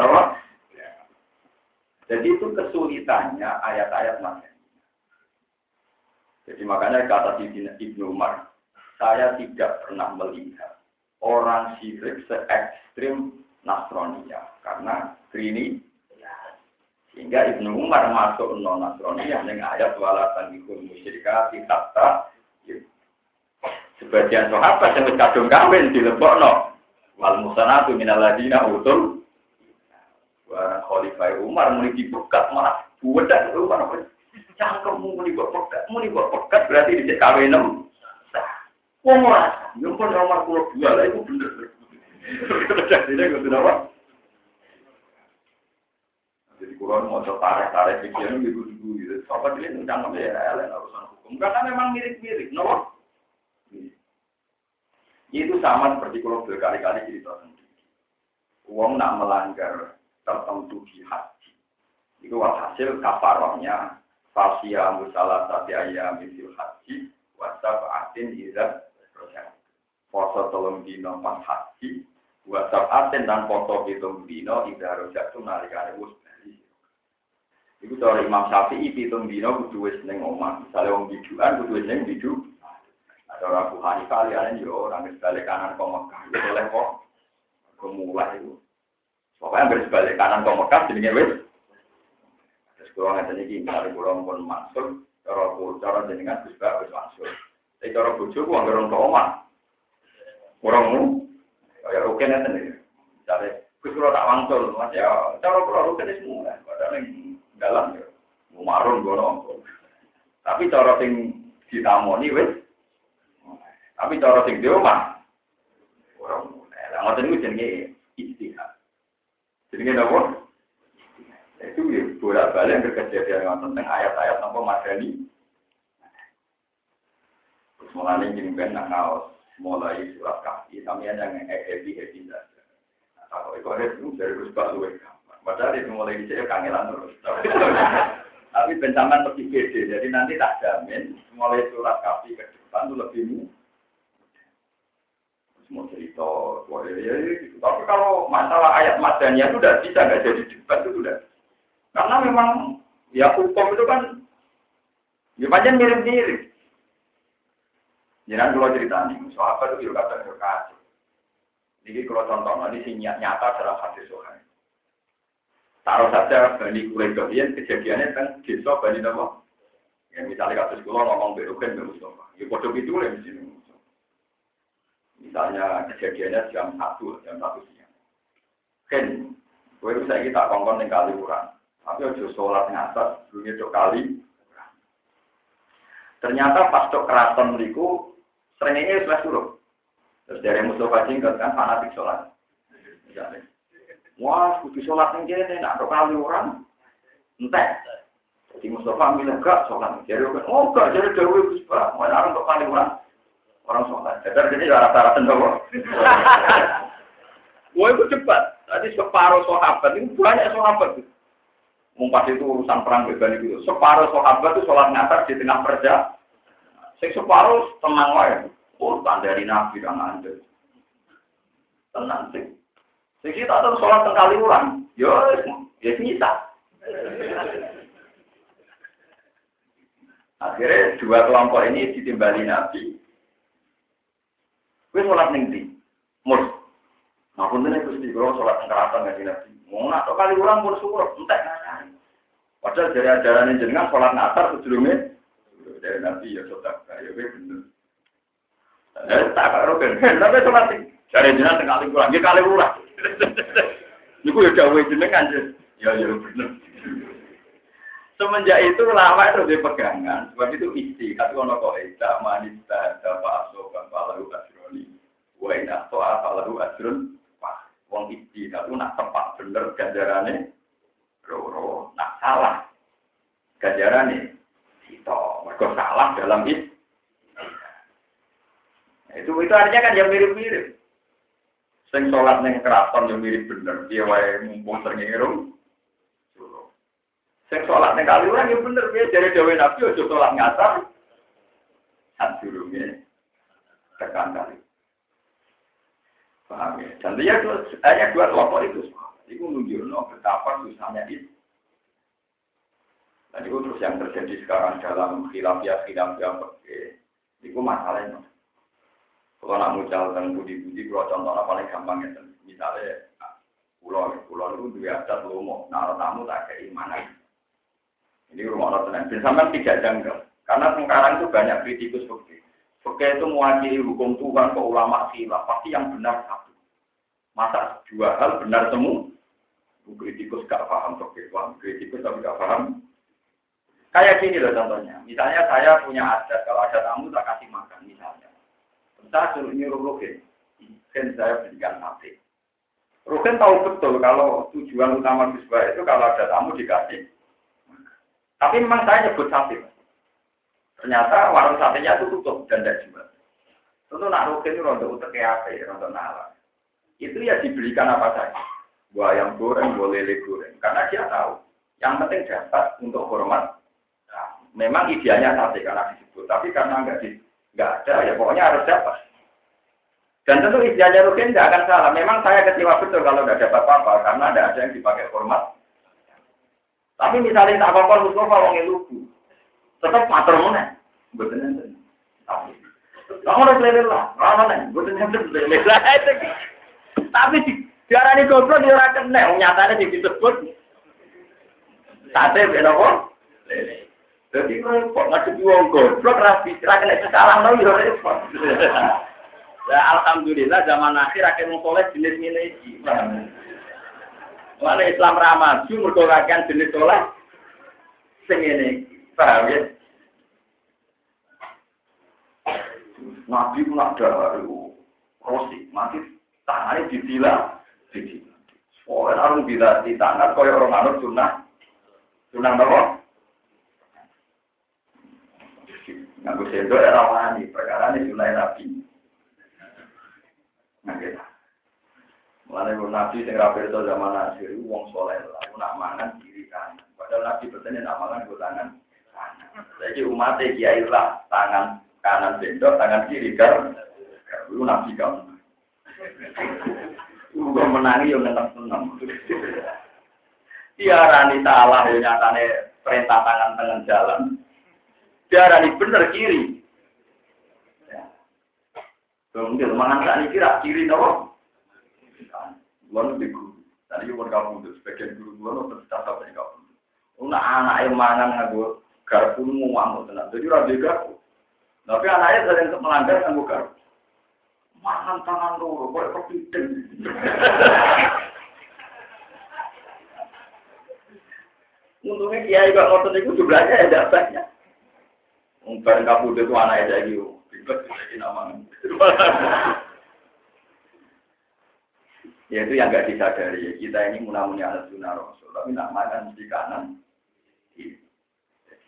apa? Jadi itu kesulitannya ayat-ayat Makkah. Jadi makanya kata Ibnu Umar, saya tidak pernah melihat orang syirik se ekstrim Nasronia karena ini sehingga Ibnu Umar masuk non Nasronia dengan ayat wala tanihul musyrikati hatta sebagian sahabat yang kadung kawin di no wal musanatu minal ladina utul Wah, Khalifah Umar mulai dibuka malah budak Umar cangkem muni kok pekat, muni kok pekat berarti di kawin enam. Wong ora, nyumpun nomor pulau dua lah itu bener. Jadi ini gue apa? Kurang mau tarik-tarik pikiran gitu dulu gitu. Sobat ini jangan ya, lain urusan hukum. Karena memang mirip-mirip, no? Itu sama seperti kalau berkali-kali cerita sendiri. Uang nak melanggar tertentu di haji. Itu hasil kafarohnya Fasya musalah tadi ayam misil haji wasab atin izat Foto tolong dino haji wasab atin dan foto hitung dino izat rojak itu nalikane wus Iku cara Imam Syafi'i pitung dino kudu wis ning omah. Misale wong biduan kudu wis ning bidu. Ada orang Abu Hanifah liane yo orang wis balik kanan ke Mekah. Oleh kok kemulai itu. Pokoknya berbalik balik kanan ke Mekah jenenge wis kalau nggak jadi gini, kalau pulau pun masuk, cara cara jenengan bisa harus masuk. Tapi cara bujuk, gua nggak orang tua Orang mu, ya oke nih sendiri. Misalnya, gus kalau tak wangsul, mas ya, cara oke nih semua. Padahal yang dalam ya, mau marun gua nongkrong. Tapi cara sing ditamoni wes, tapi cara sing rumah, orang mu. Nah, ngoten niku jenenge istihad. Jenenge napa? Itu ya bolak balik yang kejadian yang tentang ayat-ayat nopo madani. Terus mulai ben nak mulai surat kaki, kami yang happy happy saja. Nah, kalau itu itu dari rusbah luwe Padahal itu mulai dicek kangelan terus. Tapi bencaman lebih gede, jadi nanti tak jamin mulai surat kaki ke depan itu lebih mau cerita, ya, ya, gitu. Tapi kalau masalah ayat madanya itu udah bisa nggak jadi debat itu udah. Karena memang ya hukum itu kan ya macam mirip-mirip. Jangan kalau cerita nih, soal apa itu juga kata kacau. Jadi kalau contoh ini nyata dalam hadis soal. Taruh saja Bani Quraidah kejadiannya kan desa Bani Nama. Ya misalnya kasus kulo ngomong berukin ke Mustafa. Ya bodoh itu lah di. Misalnya kejadiannya jam satu, jam satu siang. Kan, gue bisa kita kongkong yang kali kurang. Tapi ojo sholat ngatas, dulu itu kali. Ternyata pas cok keraton meriku, seringnya sudah suruh. Terus dari Mustafa Jingkat kan fanatik sholat. Wah, kudu sholat yang kene, nak kali orang. Entek. Jadi Mustafa bilang gak sholat. Jadi oh gak, jadi Dewi Pak. Mau orang untuk kali orang. Orang sholat. Jadi ini rata-rata tentu. Wah, itu cepat. Tadi separuh sahabat, ini banyak sahabat. Mumpas itu urusan perang beban itu. Separuh sahabat itu sholat ngatar di tengah kerja. Sing separuh tenang wae. Oh, dari Nabi kan anda. Tenang sih. Sing kita tahu sholat kali ulang, yo ya bisa. Akhirnya dua kelompok ini ditimbali Nabi. Gue sholat ning di, mur. Maupun ini gusti, kalau sholat ning keraton nggak Nabi. Mau nak kali ulang pun syukur, nanya. Padahal dari ajaran ini jenengan sholat natar sebelumnya dari Nabi ya sholat kayak gue bener. Eh, tak karo kan, tapi sholat dari jenengan tengah kali ulang, ya kali ulang. Niku ya dawuh jenengan ya ya bener. Semenjak itu lama itu dia pegangan, sebab itu isti, kata ono kok ida manista dapat asokan falahu asroni, wa ina toa falahu asron, wah, wong isti, kata nak tepat bener ganjarannya, roro, nak salah ganjarannya, itu, mereka salah dalam itu. Itu itu artinya kan yang mirip-mirip. Sing sholat neng keraton yang mirip bener, dia wae mumpung sering ngirum. Sing sholat kali orang yang bener, dia dari dewi nabi ojo sholat ngatar. Saat durungnya tekan kali. Paham ya? Dan dia hanya dua kelompok itu. Itu menunjukkan betapa susahnya itu. Dan itu terus yang terjadi sekarang dalam khilafiyah khilafiyah itu masalahnya. Kalau nak mucal dan budi-budi, kalau contohnya paling gampang ya, misalnya pulau, pulau itu dua adat lomo, nah tamu tak keimanan. Ini rumah Allah tenang. Dan sampai tiga janggal. Karena sekarang itu banyak kritikus seperti Oke itu mewakili hukum Tuhan ke ulama khilaf, pasti yang benar satu. Masa dua hal benar semua? Kritikus gak paham oke, paham kritikus tapi gak paham. Kayak gini loh contohnya. Misalnya saya punya adat, kalau ada tamu tak kasih makan misalnya. Saya suruh nyuruh Rukin. Rukin saya berikan mati. Rukin tahu betul kalau tujuan utama Gusba itu kalau ada tamu dikasih. Tapi memang saya nyebut sate. Ternyata warung satenya itu tutup dan tidak jual. Tentu nak Rukin itu rontok utek apa ya, rontok nala. Itu ya dibelikan apa saja. Buah ayam goreng, buah lele goreng. Karena dia tahu. Yang penting dapat untuk hormat. Nah, memang idealnya sate karena disebut. Tapi karena nggak di nggak ada, ya pokoknya harus dapat. Dan tentu istilahnya Rukin tidak akan salah. Memang saya kecewa betul kalau tidak dapat apa-apa, karena tidak ada yang dipakai format. Tapi misalnya tak apa-apa, Mustafa wong lugu. Tetap matur mana? Betul Tapi kamu harus lele lah, mana Betul lele lah. Tapi di diarani goblok dia ora kena, nyatane disebut sate ben apa? Jadi kok ngadep wong goblok ra kena salah no yo repot. Ya alhamdulillah zaman akhir akhir wong soleh jenis ngene iki. Mana Islam ramaju mergo kakean jenis soleh sing ngene iki. Paham ya? Nabi mulak daharu, rosi, mati tangannya ditilang, ditilang. Soalnya harus bila di tangan, kaya orang anut sunnah, sunnah apa? Nganggo sendok era wani, perkara ini sunai nabi. Nah kita. Mulane nabi sing ra zaman akhir wong soleh lah, nak mangan kiri kanan. Padahal nabi bertanya nak mangan go tangan. Jadi umatnya kiai lah, tangan kanan sendok, tangan kiri kan. Itu nabi kamu. Gue menangi yang ngetep seneng. Tiarani salah yang nyatane perintah tangan tangan jalan darah bener kiri. Kemudian mangan tak kira kiri nopo. Gua di guru. Tadi gua kamu itu sebagian guru gua lo terus tetap dari kamu. Una anak yang mangan ngaku garpu mu mau tenang. Jadi rabi garpu. Tapi anaknya sering melanggar ngaku garpu. Mangan tangan loro, boleh kepiting. Untungnya kiai kok ngotot itu jumlahnya ada banyak. Bareng kabur itu anak ada lagi, ribet lagi nama. Ya itu yang nggak disadari. Kita ini munamuni anak sunnah rasul, tapi nak makan di kanan.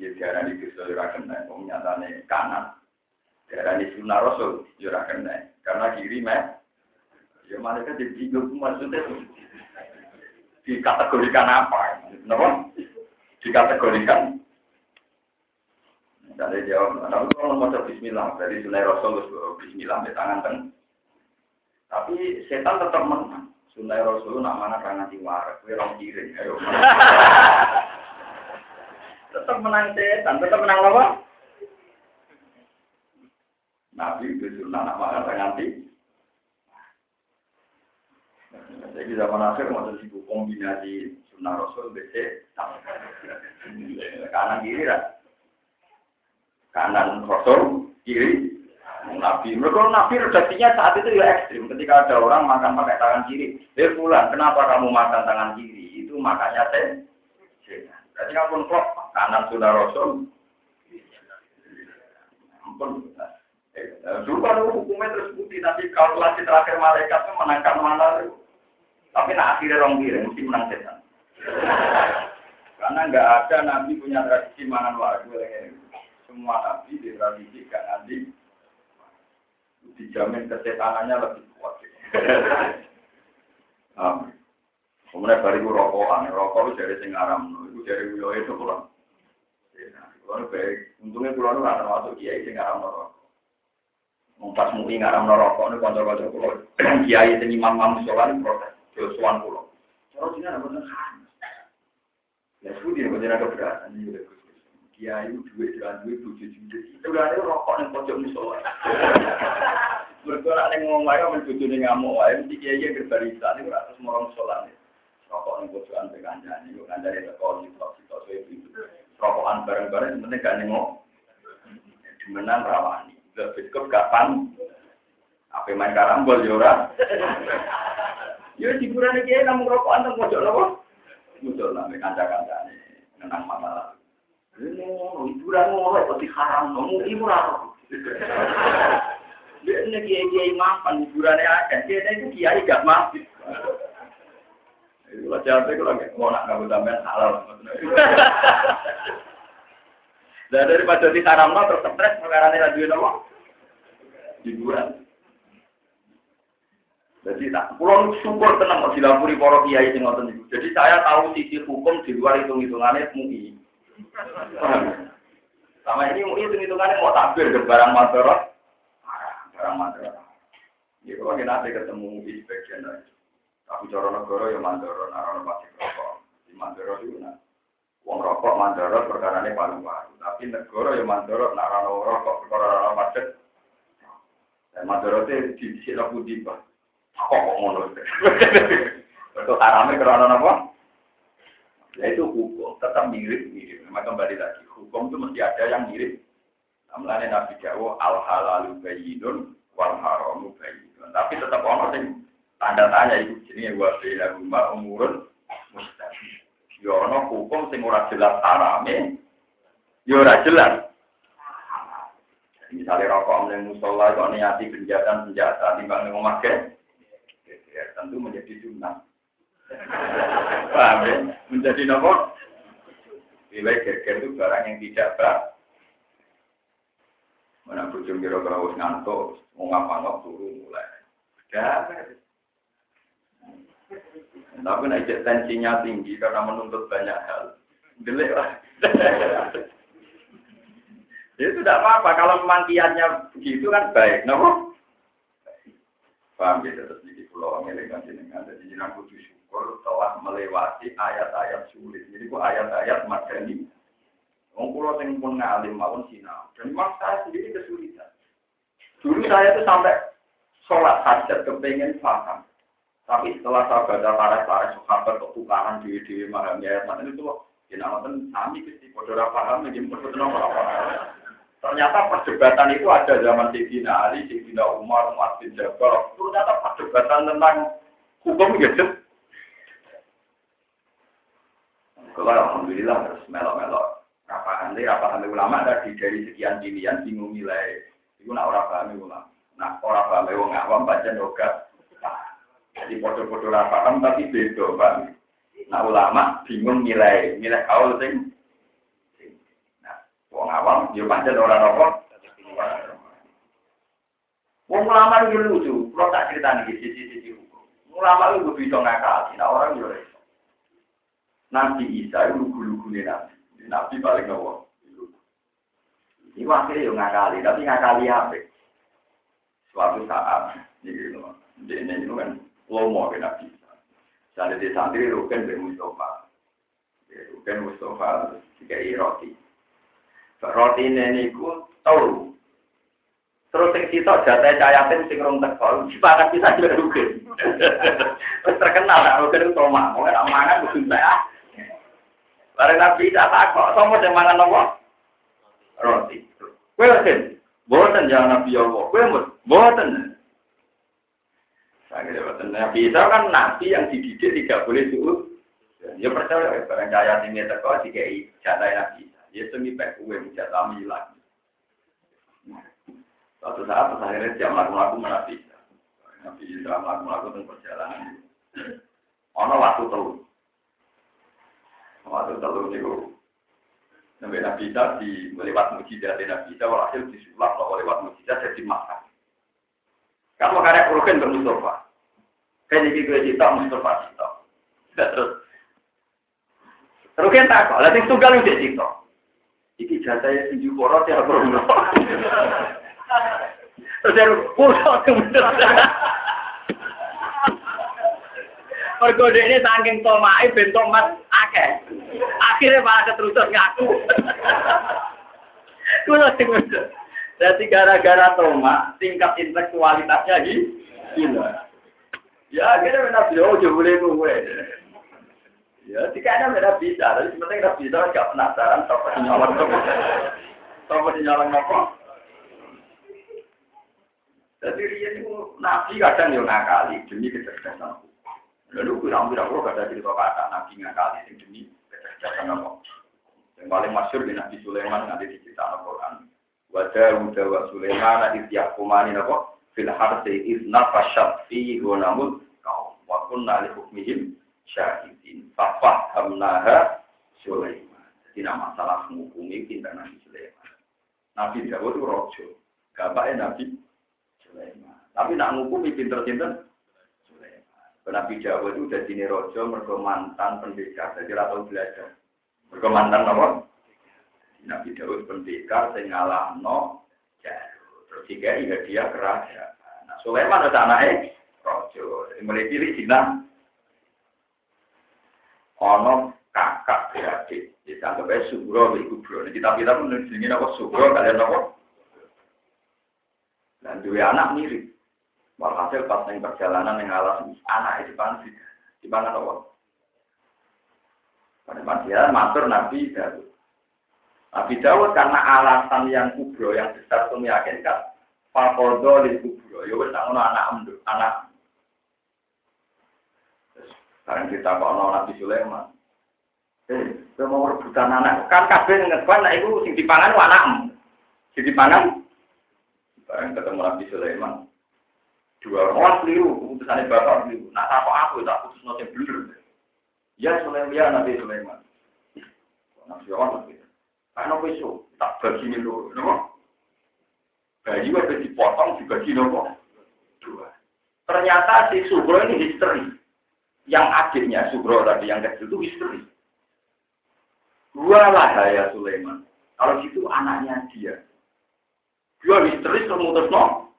Jadi darah di dosa ora kena, nyatane kanan. Darah di sunnah rasul ora kena. Karena kiri meh. Ya mereka jadi bingung maksudnya dikategorikan apa? Kenapa? Dikategorikan. Dari jawab, tapi kalau mau Bismillah dari Sunnah Rasul Bismillah di tangan teng. Tapi setan tetap menang. Sunnah Rasul nak mana karena diwar, kue orang kirim, ayo. tetap menang setan, tetap menang apa? Nabi itu sunnah nak mana nganti. Jadi zaman akhir masih sibuk kombinasi sunnah Rasul BC kanan kiri lah. Kanan Rasul kiri Nabi. Mereka Nabi redaksinya saat itu ya ekstrim. Ketika ada orang makan pakai tangan kiri, eh pulang, kenapa kamu makan tangan kiri? Itu makanya saya. Jadi kamu klop kanan sudah Rasul. Ampun. Dulu kan hukumnya terus bukti, tapi kalkulasi terakhir malaikat itu menangkan mana. Tapi nak akhirnya orang kiri, mesti menang setan. Karena nggak ada nabi punya tradisi mangan warga. Semua nabi di tradisi gak nanti dijamin kesetanannya lebih kuat. Amin. Kemudian bariku rokokan, rokok itu dari sing aram, itu dari wilayah itu pulang. Kalau baik, untungnya pulau itu rata masuk kiai sing aram rokok. Pas mui ngaram rokok ini konco-konco pulau. Kiai sing imam imam sholat protes, josuan pulau. Terus ini ada bener Ya sudah, bener keberatan ini kiai duit jalan duit tujuh juta itu ada rokok yang pojok musola bergerak yang ngomong ayo mencucu nih ngamuk ayo mesti kiai kiai berbarisa ini ratus morong musola nih rokok yang pojokan pegangan ini bukan dari teko di tok di itu rokokan bareng-bareng sebenarnya gak nengok. Dimenang rawani. Lebih cukup kapan apa main karambol yora ya hiburan kiai namun rokokan teng pojok nopo musola nih kanca-kanca nih menang masalah ngono, hiburan ngono, raro. Ini kiai-kiai mapan, hiburannya ada. Kiai itu kiai gak kalau mau nak halal. Dan daripada terus stres nopo hiburan. Jadi tak, pulau syukur tenang dilapuri kiai sing ngoten. Jadi saya tahu sisi hukum di luar hitung-hitungannya mui. Sama ini mui hitung-hitungannya mau tampil ke barang madorot, barang madorot. Ya kalau kita nanti ketemu di bagian lain. Tapi cara negara ya mandorot, narono pasti rokok. Di mandorot itu nah. Wong rokok mandorot perkara ini paru-paru. Tapi negara ya mandorot, narono rokok perkara narono macet. Dan mandorot itu di sini aku di Kok ngono. Itu haramnya karena apa? Ya itu hukum, tetap mirip-mirip. Memang kembali lagi, hukum itu mesti ada yang mirip. Namanya Nabi Jawa, al-halalu bayinun, wal haramu bayinun. Tapi tetap orang yang tanda tanya itu. Jadi wa bina rumah umurun mustahil. Yono hukum sing ora jelas harame, ya ora jelas. Misalnya rokok yang musola, kalau niati penjatan senjata, timbang memakai, ya, tentu menjadi sunnah. Paham ya? Menjadi nomor. Nilai geger itu barang yang tidak berat. Mana bujung kira-kira harus ngantuk, mau ngapa turun mulai. Ya, tapi naik tensinya tinggi karena menuntut banyak hal. Delik lah. Jadi itu tidak apa-apa. Kalau memang begitu kan baik. Nopo? Paham ya? Terus di pulau Amerika jenengan. Jadi kudu syukur telah melewati ayat-ayat sulit. Jadi ku ayat-ayat madani. Wong kula sing pun ngalim mawon sinau. Dan memang saya sendiri kesulitan. Dulu saya itu sampai sholat hajat kepengen paham. Tapi setelah saya baca para-para sahabat kok tukaran di di memahami ayat mana itu ya nonton sami pasti bodoh paham jadi bodoh apa Ternyata perdebatan itu ada zaman Sayyidina Ali, Sayyidina Umar, Umar bin Jabal. Ternyata perdebatan tentang hukum gitu. Kalau alhamdulillah terus melok-melok. Rapahan deh, rapahan ulama tadi dari sekian pilihan bingung nilai. Itu nak orang paham ulama. Nah orang paham wong awam baca doga. Jadi lah paham tapi beda Pak. Nah ulama bingung nilai, nilai kaul sing. Nah, wong awam yo pancen ora apa. Wong ulama itu lucu, kalau tak cerita nih sisi-sisi hukum. Ulama itu bisa ngakali, nah orang iso. Nabi Isa itu lugu-lugu nih nabi. Nabi paling nawa. Ini akhirnya yo ngakali, tapi ngakali apa? Suatu saat, ini ini kan lomo ke Nabi Isa. Jadi di santri rugen be Mustafa. Rugen Mustafa tiga roti. Roti ini ku tahu. Terus sing sitok jatah cayatin sing rong teko, sipakan bisa juga. Terus terkenal rugen toma, mau kan mangan kudu saya. Bareng Nabi tak kok somo sing mangan apa? Roti. Kowe sen, boten jangan Nabi Allah. Kowe boten. Akhirnya Nabi Isa kan nabi yang dididik tidak boleh suhu. Ya percaya, barang cahaya ini teko dikai jatah Nabi Isa. Ya semi pek kue jatah lagi. Suatu saat akhirnya dia melakukan Nabi Isa. Nabi Isa melakukan perjalanan. Ono waktu terus. Waktu terus itu. Nabi Nabi Isa di lewat mujizat Nabi Isa walhasil disulap lewat mujizat jadi makan. Kalau karek urukan bermustafa. Kayak jadi gue cita mustafa cita. Terus. Kan tak kok. Lalu tunggal udah cita. Iki jatahnya tinggi porot ya bro. Terus dia pulau kemudian. Mergo ini saking tomai bentuk mas akeh. Akhirnya malah keterusan ngaku. Kulo sing Jadi gara-gara trauma, tingkat intelektualitasnya gila. Ya akhirnya nabi oh jauh boleh gue. Ya jika ada mereka bisa, tapi sebenarnya nggak bisa nggak penasaran apa nyolong apa. Apa nyolong apa? Jadi dia itu nabi kadang yang ngakali demi kecerdasan. Lalu kurang kalau ada cerita kata nabi ngakali demi kecerdasan apa. Yang paling masyur di Nabi Sulaiman nanti diceritakan Al-Quran. Wajah Uda wa Sulaiman nanti tiap kumani apa? Fil harsi izna fasyad fi gonamul kaum. Wa kunna li hukmihim syahidin. Fafah hamnaha Sulaiman. Jadi nama masalah menghukumi pindah Nabi Sulaiman. Nabi Dawud itu rojo. Gapaknya Nabi Sulaiman. Tapi nak ngukumi pinter-pinter. Nabi Dawud itu udah dini rojo mergo mantan pendekar. Jadi rata belajar. Mergo mantan apa? Nabi Daud pendekar sing ngalahno Jarut. Terus iya dia kerajaan. Nah, Sulaiman ada anaknya rojo. Jadi mulai pilih Cina. Ono kakak beradik. Dianggap aja subro, ibu bro. Nah, kita kita pun nulis apa subro, kalian apa? Dan dua anak mirip. Walhasil pas yang perjalanan yang alas anak itu pansi. Di mana apa? Pada dia matur Nabi Daud. Nabi Daud karena alasan yang kubro yang besar itu meyakinkan Fakodo di kubro. Ya wes anak anak. Sekarang kita kalau Nabi Sulaiman. Eh, mau rebutan anak. Kan kabeh ngeban nah itu sing dipangan anak. Sing dipangan. Sekarang ketemu Nabi Sulaiman. Dua orang keliru, keputusannya bapak keliru. Nah, apa aku tak putus notnya bener. Ya Sulaiman, ya Nabi Sulaiman. Nabi Sulaiman gitu. Karena besok tak bagi ini dulu, nopo. Bayi wajib dipotong dibagi nopo dua. Ternyata si Subro ini histeri. Yang adiknya Subro tadi yang kecil itu histeri. Dua lah ya Sulaiman. Kalau itu anaknya dia. Dua histeris memutus no.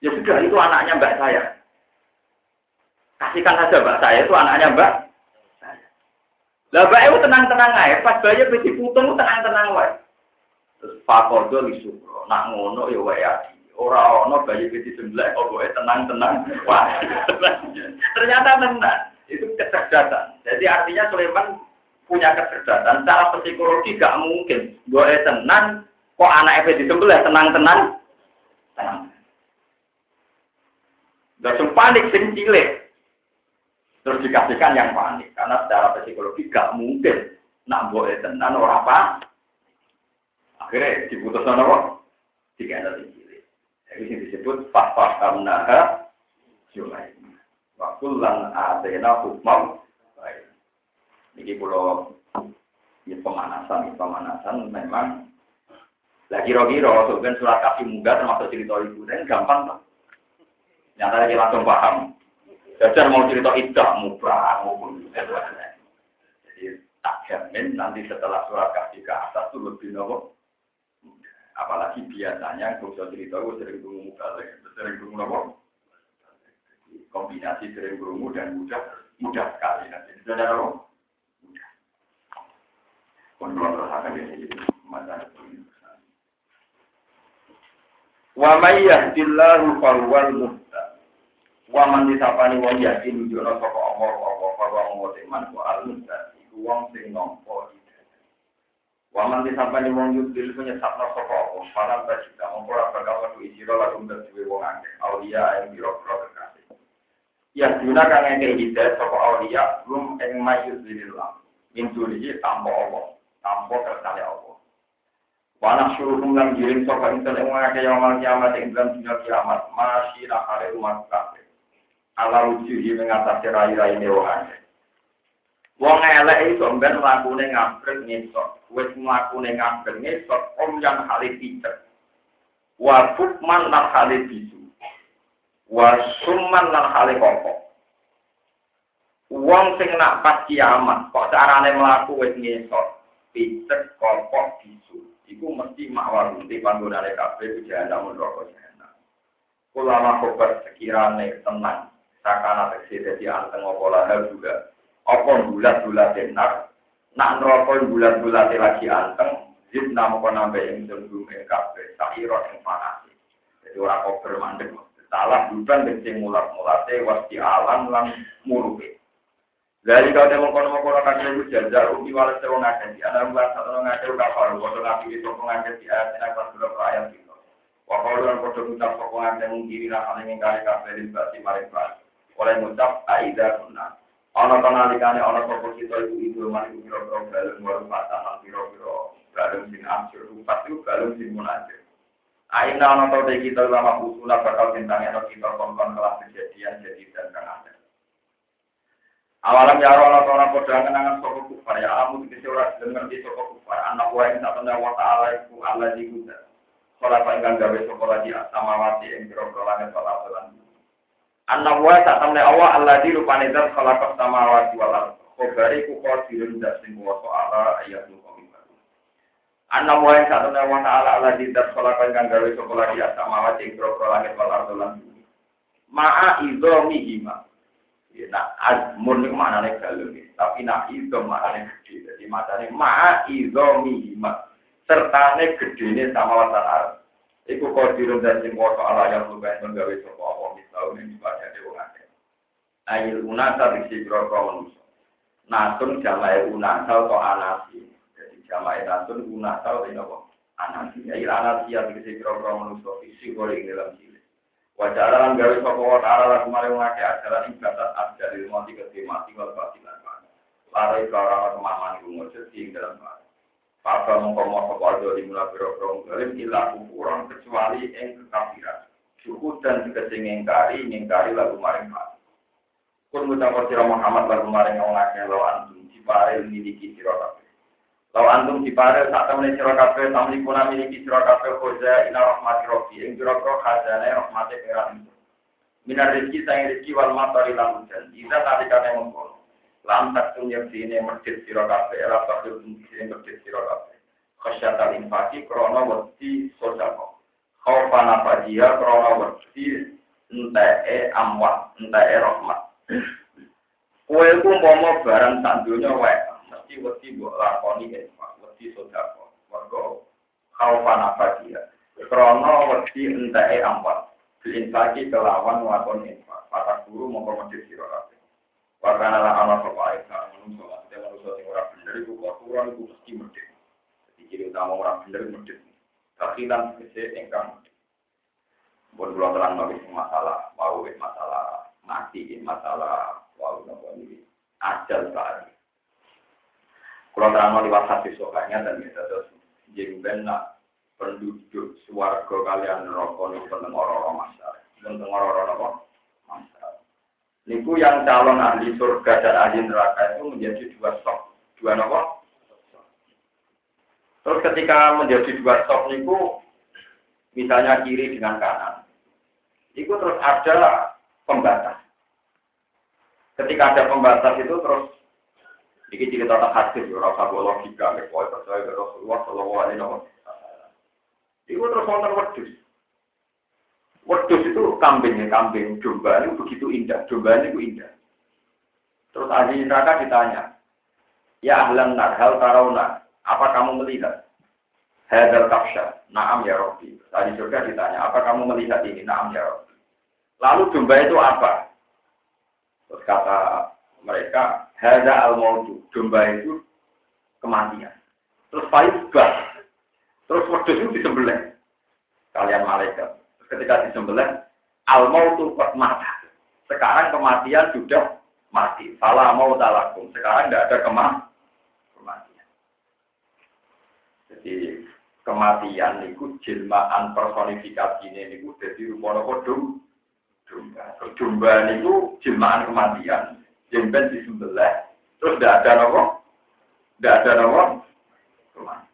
Ya sudah itu anaknya mbak saya. Kasihkan saja mbak saya itu anaknya mbak lah mbak itu tenang-tenang aja, pas bayi besi putung tenang-tenang wae. Terus fakodo li sukro, nak ngono ya wae adi. Ora ono bayi besi sembelih kok wae tenang-tenang. Wah. Ternyata tenang. Itu kecerdasan. Jadi artinya Sulaiman punya kecerdasan. Secara psikologi gak mungkin. Gue tenang, kok anak Ebe disembelih tenang-tenang. Tenang. Gak panik sing cilik. Terus dikasihkan yang panik. Karena secara psikologi gak mungkin. Nak boleh tenan orang apa. Akhirnya diputuskan apa? Tiga ada tinggi. Jadi ini disebut Fafah Kamnaha Sulaiman. fakul lan atena hukmam. Ini pulau ini pemanasan, ini pemanasan memang lagi kira-kira sebenarnya surat kasih muda termasuk cerita ibu dan gampang tak? Nyata lagi langsung paham. Belajar mau cerita idah mubah maupun jadi tak jamin nanti setelah surat kasih ke atas itu lebih nopo. Apalagi biasanya kalau cerita gue sering tunggu muka sering tunggu nopo. Kombinasi sering berungu dan mudah mudah sekali nanti. Sudah nopo. Kontrol akan ini masalah Wa may yahdillahu fawwal muhtad. Wa man disapani wong yakin nunjukno sapa Allah apa bahwa wong teman ku al muhtad iku wong sing nampa Wa man disapani wong yudil penyesatno sapa Allah para mongko ora bakal metu isira lalu duwe wong akeh aulia ing biro-biro kekasih. Ya dina kang ngene hidayah sapa aulia rum ing mayuzilillah. Min dunihi tanpa Allah tanpa kersane Allah. Wana suruh lan giring sapa intel ing ngake yaumul kiamat ing dalam dina kiamat masih nakare umat kafir. Ala wujuhi mengatasi rai-rai dewane. Wong elek iso ben mlakune ngabret ngesot. Wis mlakune ngabret ngesot om yang hale picet. Wa fukman lan hale bisu. Wa summan lan hale kopok. Wong sing nak pas kiamat kok carane mlaku wis ngesot picek kopok bisu iku mesti mawar di panggonane kabeh jahanam neraka jahanam ulama kobar sekirane tenang sakana tegese dadi anteng apa lahal juga. Apa bulat-bulat enak nak? Neraka bulat-bulat lagi anteng zid namo nambah yang cenderung kabeh sairo yang panas jadi ora kobar mandek salah bukan sing mulat-mulate wasti alam lan murupe dari kau temu kono kono kan ibu jajar ubi walas sewa ngaji di anak bulan satu ngaji udah kalau kono ngaji di toko ngaji di ini akan sudah ayat itu. Wakau dan kono ngucap toko ngaji mengkiri lah hal yang kali kafe di basi maring. Oleh ngucap aida sunnah. Ono kono alikane ono toko kita itu itu mari biro biro balung baru patahan biro biro balung sin amsur pasti balung sin munajir. Aina ono toko kita lama usula bakal tentangnya kita kongkong kelas kejadian jadi dan kang ada. Awalam ya Allah ora padha kenangan sapa kufar ya amu dikese ora dengar di sapa kufar anak wa ing satana wa ta'ala iku Allah di kuda. Kala ingkang gawe sapa lagi samawati ing pira-pira langit wal ardi. Anak wa sak temne Allah Allah di rupane zat khalaqa samawati wal ardi. Kobari ku qadirun dat sing kuwasa ala ayat nukomibat. Anak wa ing satana wa ta'ala Allah di zat khalaqa ingkang gawe sapa lagi samawati ing pira-pira langit wal ardi. Ma'a idzomihima Ya, nak azmun itu maknanya galung tapi nak itu maknanya gede. Jadi maknanya ma'a izo mihima. Sertane gede sama watan arab. Iku kodirun dan sing koto ala yang lupain menggawe sopo apa misal ini dibaca di wong akeh. Ayil unasa diksi broko manusia. Nasun jamai unasa atau anasi. Jadi jamai nasun unasa atau anasi. Ayil anasi yang diksi broko manusia. Visi boleh dalam sini. Wajah lan gawe sapa wa ta'ala lan kemarin ngake ajaran ing batas ajal ilmu mati ke mati wal batilan. Larai kara kemaman iku ing dalam mana. Papa mongko padha di mula biro-biro ngalim ila kufuran kecuali ing kekafiran. Syukur dan tegese ngingkari ngingkari lagu maring mati. Kun Muhammad lagu maring wong akeh lawan dipare miliki sira Lau antum diparel saat temen sira kabeh tamlikuna miliki sira kabeh khoza ina rahmati rabbi ing jero-jero khazane rahmate pengiran itu. Minar rezeki sang rezeki wal matari lan hujan. Ida nalikane mengkono. Lam tak tunyek sine masjid sira kabeh ora bakal sine masjid sira kabeh. Khasyatal infaki krana wedi sodako. Khaufana fajia krana wedi enteke amwat, enteke rahmat. Kowe ku umpama barang sak donya wae mesti wedi mbok lakoni infak, wedi sedekah. Mergo khaufan abadia. Krana wedi enteke ampat. Diinfaki kelawan nglakoni infak. Patah guru mongko mesti sira Wakana la ana sapa ae kang menungso lan menungso sing ora bener iku kotoran iku mesti medhit. Jadi ciri utama ora bener medhit. Takhilan kese engkang Buat pulau terang bagi masalah, mau masalah mati, masalah wow nopo ini ajal tadi. Kalau terang lewat hadis sokanya dan kita terus jadi nak penduduk suarga kalian rokok nih tentang orang-orang masyarakat, tentang orang-orang apa. Niku yang calon ahli surga dan ahli neraka itu menjadi dua stok. Dua nopo? Terus ketika menjadi dua stok niku, misalnya kiri dengan kanan, itu terus ada pembatas. Ketika ada pembatas itu terus ini cerita tak hadis, rasa logika, pokoknya percaya ke Rasulullah Shallallahu Alaihi Wasallam. Itu terus nonton wedus. Wedus itu kambing ya, kambing domba itu begitu indah, domba itu indah. Terus ahli neraka ditanya, ya ahlan nar, hal tarauna, apa kamu melihat? Hadal kapsya, naam ya Rabbi. Tadi surga ditanya, apa kamu melihat ini? Naam ya Rabbi. Lalu domba itu apa? Terus kata mereka, hada al mautu domba itu kematian. Terus faizbah, terus wedus itu disembelih. Kalian malaikat. Ketika disembelih, al mautu mata. Sekarang kematian sudah mati. Salah mau talakum. Sekarang tidak ada kematian. Jadi kematian niku jelmaan personifikasi ini niku jadi rumono kodum domba. Domba niku jelmaan kematian. Jemben disembelih terus tidak ada nopo, tidak ada nopo kematian.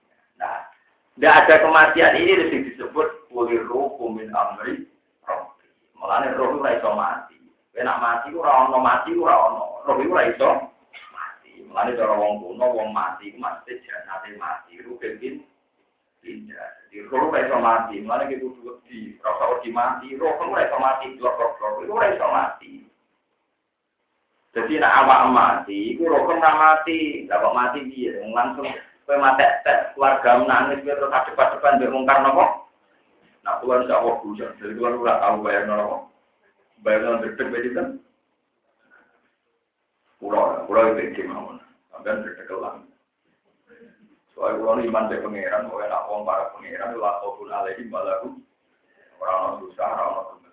Tidak ada kematian ini lebih disebut kulir roh min amri roh. Mulane roh itu mati. Enak mati ora ono mati ora ono. Roh itu iso mati. Mulane cara wong kuno wong mati ku mesti janate mati. Ruh ben tidak. Jadi roh iso mati, mana kita kudu di rasa di mati, roh ora iso mati, blok blok blok, itu iso mati. Jadi nak awak mati, itu roh kan mati, dapat mati dia, langsung kowe mati tes keluarga menangis kowe terus adep depan mbek mungkar nopo? Nah, Tuhan tidak mau bujuk, jadi Tuhan ora tahu bayar nopo. Bayar nopo deg-deg begitu kan? Pulau, pulau itu iki mawon. Sampeyan deg-deg Soalnya kalau iman dari pangeran, mau enak uang para pangeran, lah pun alaihi malaku. Orang orang susah, orang orang temen.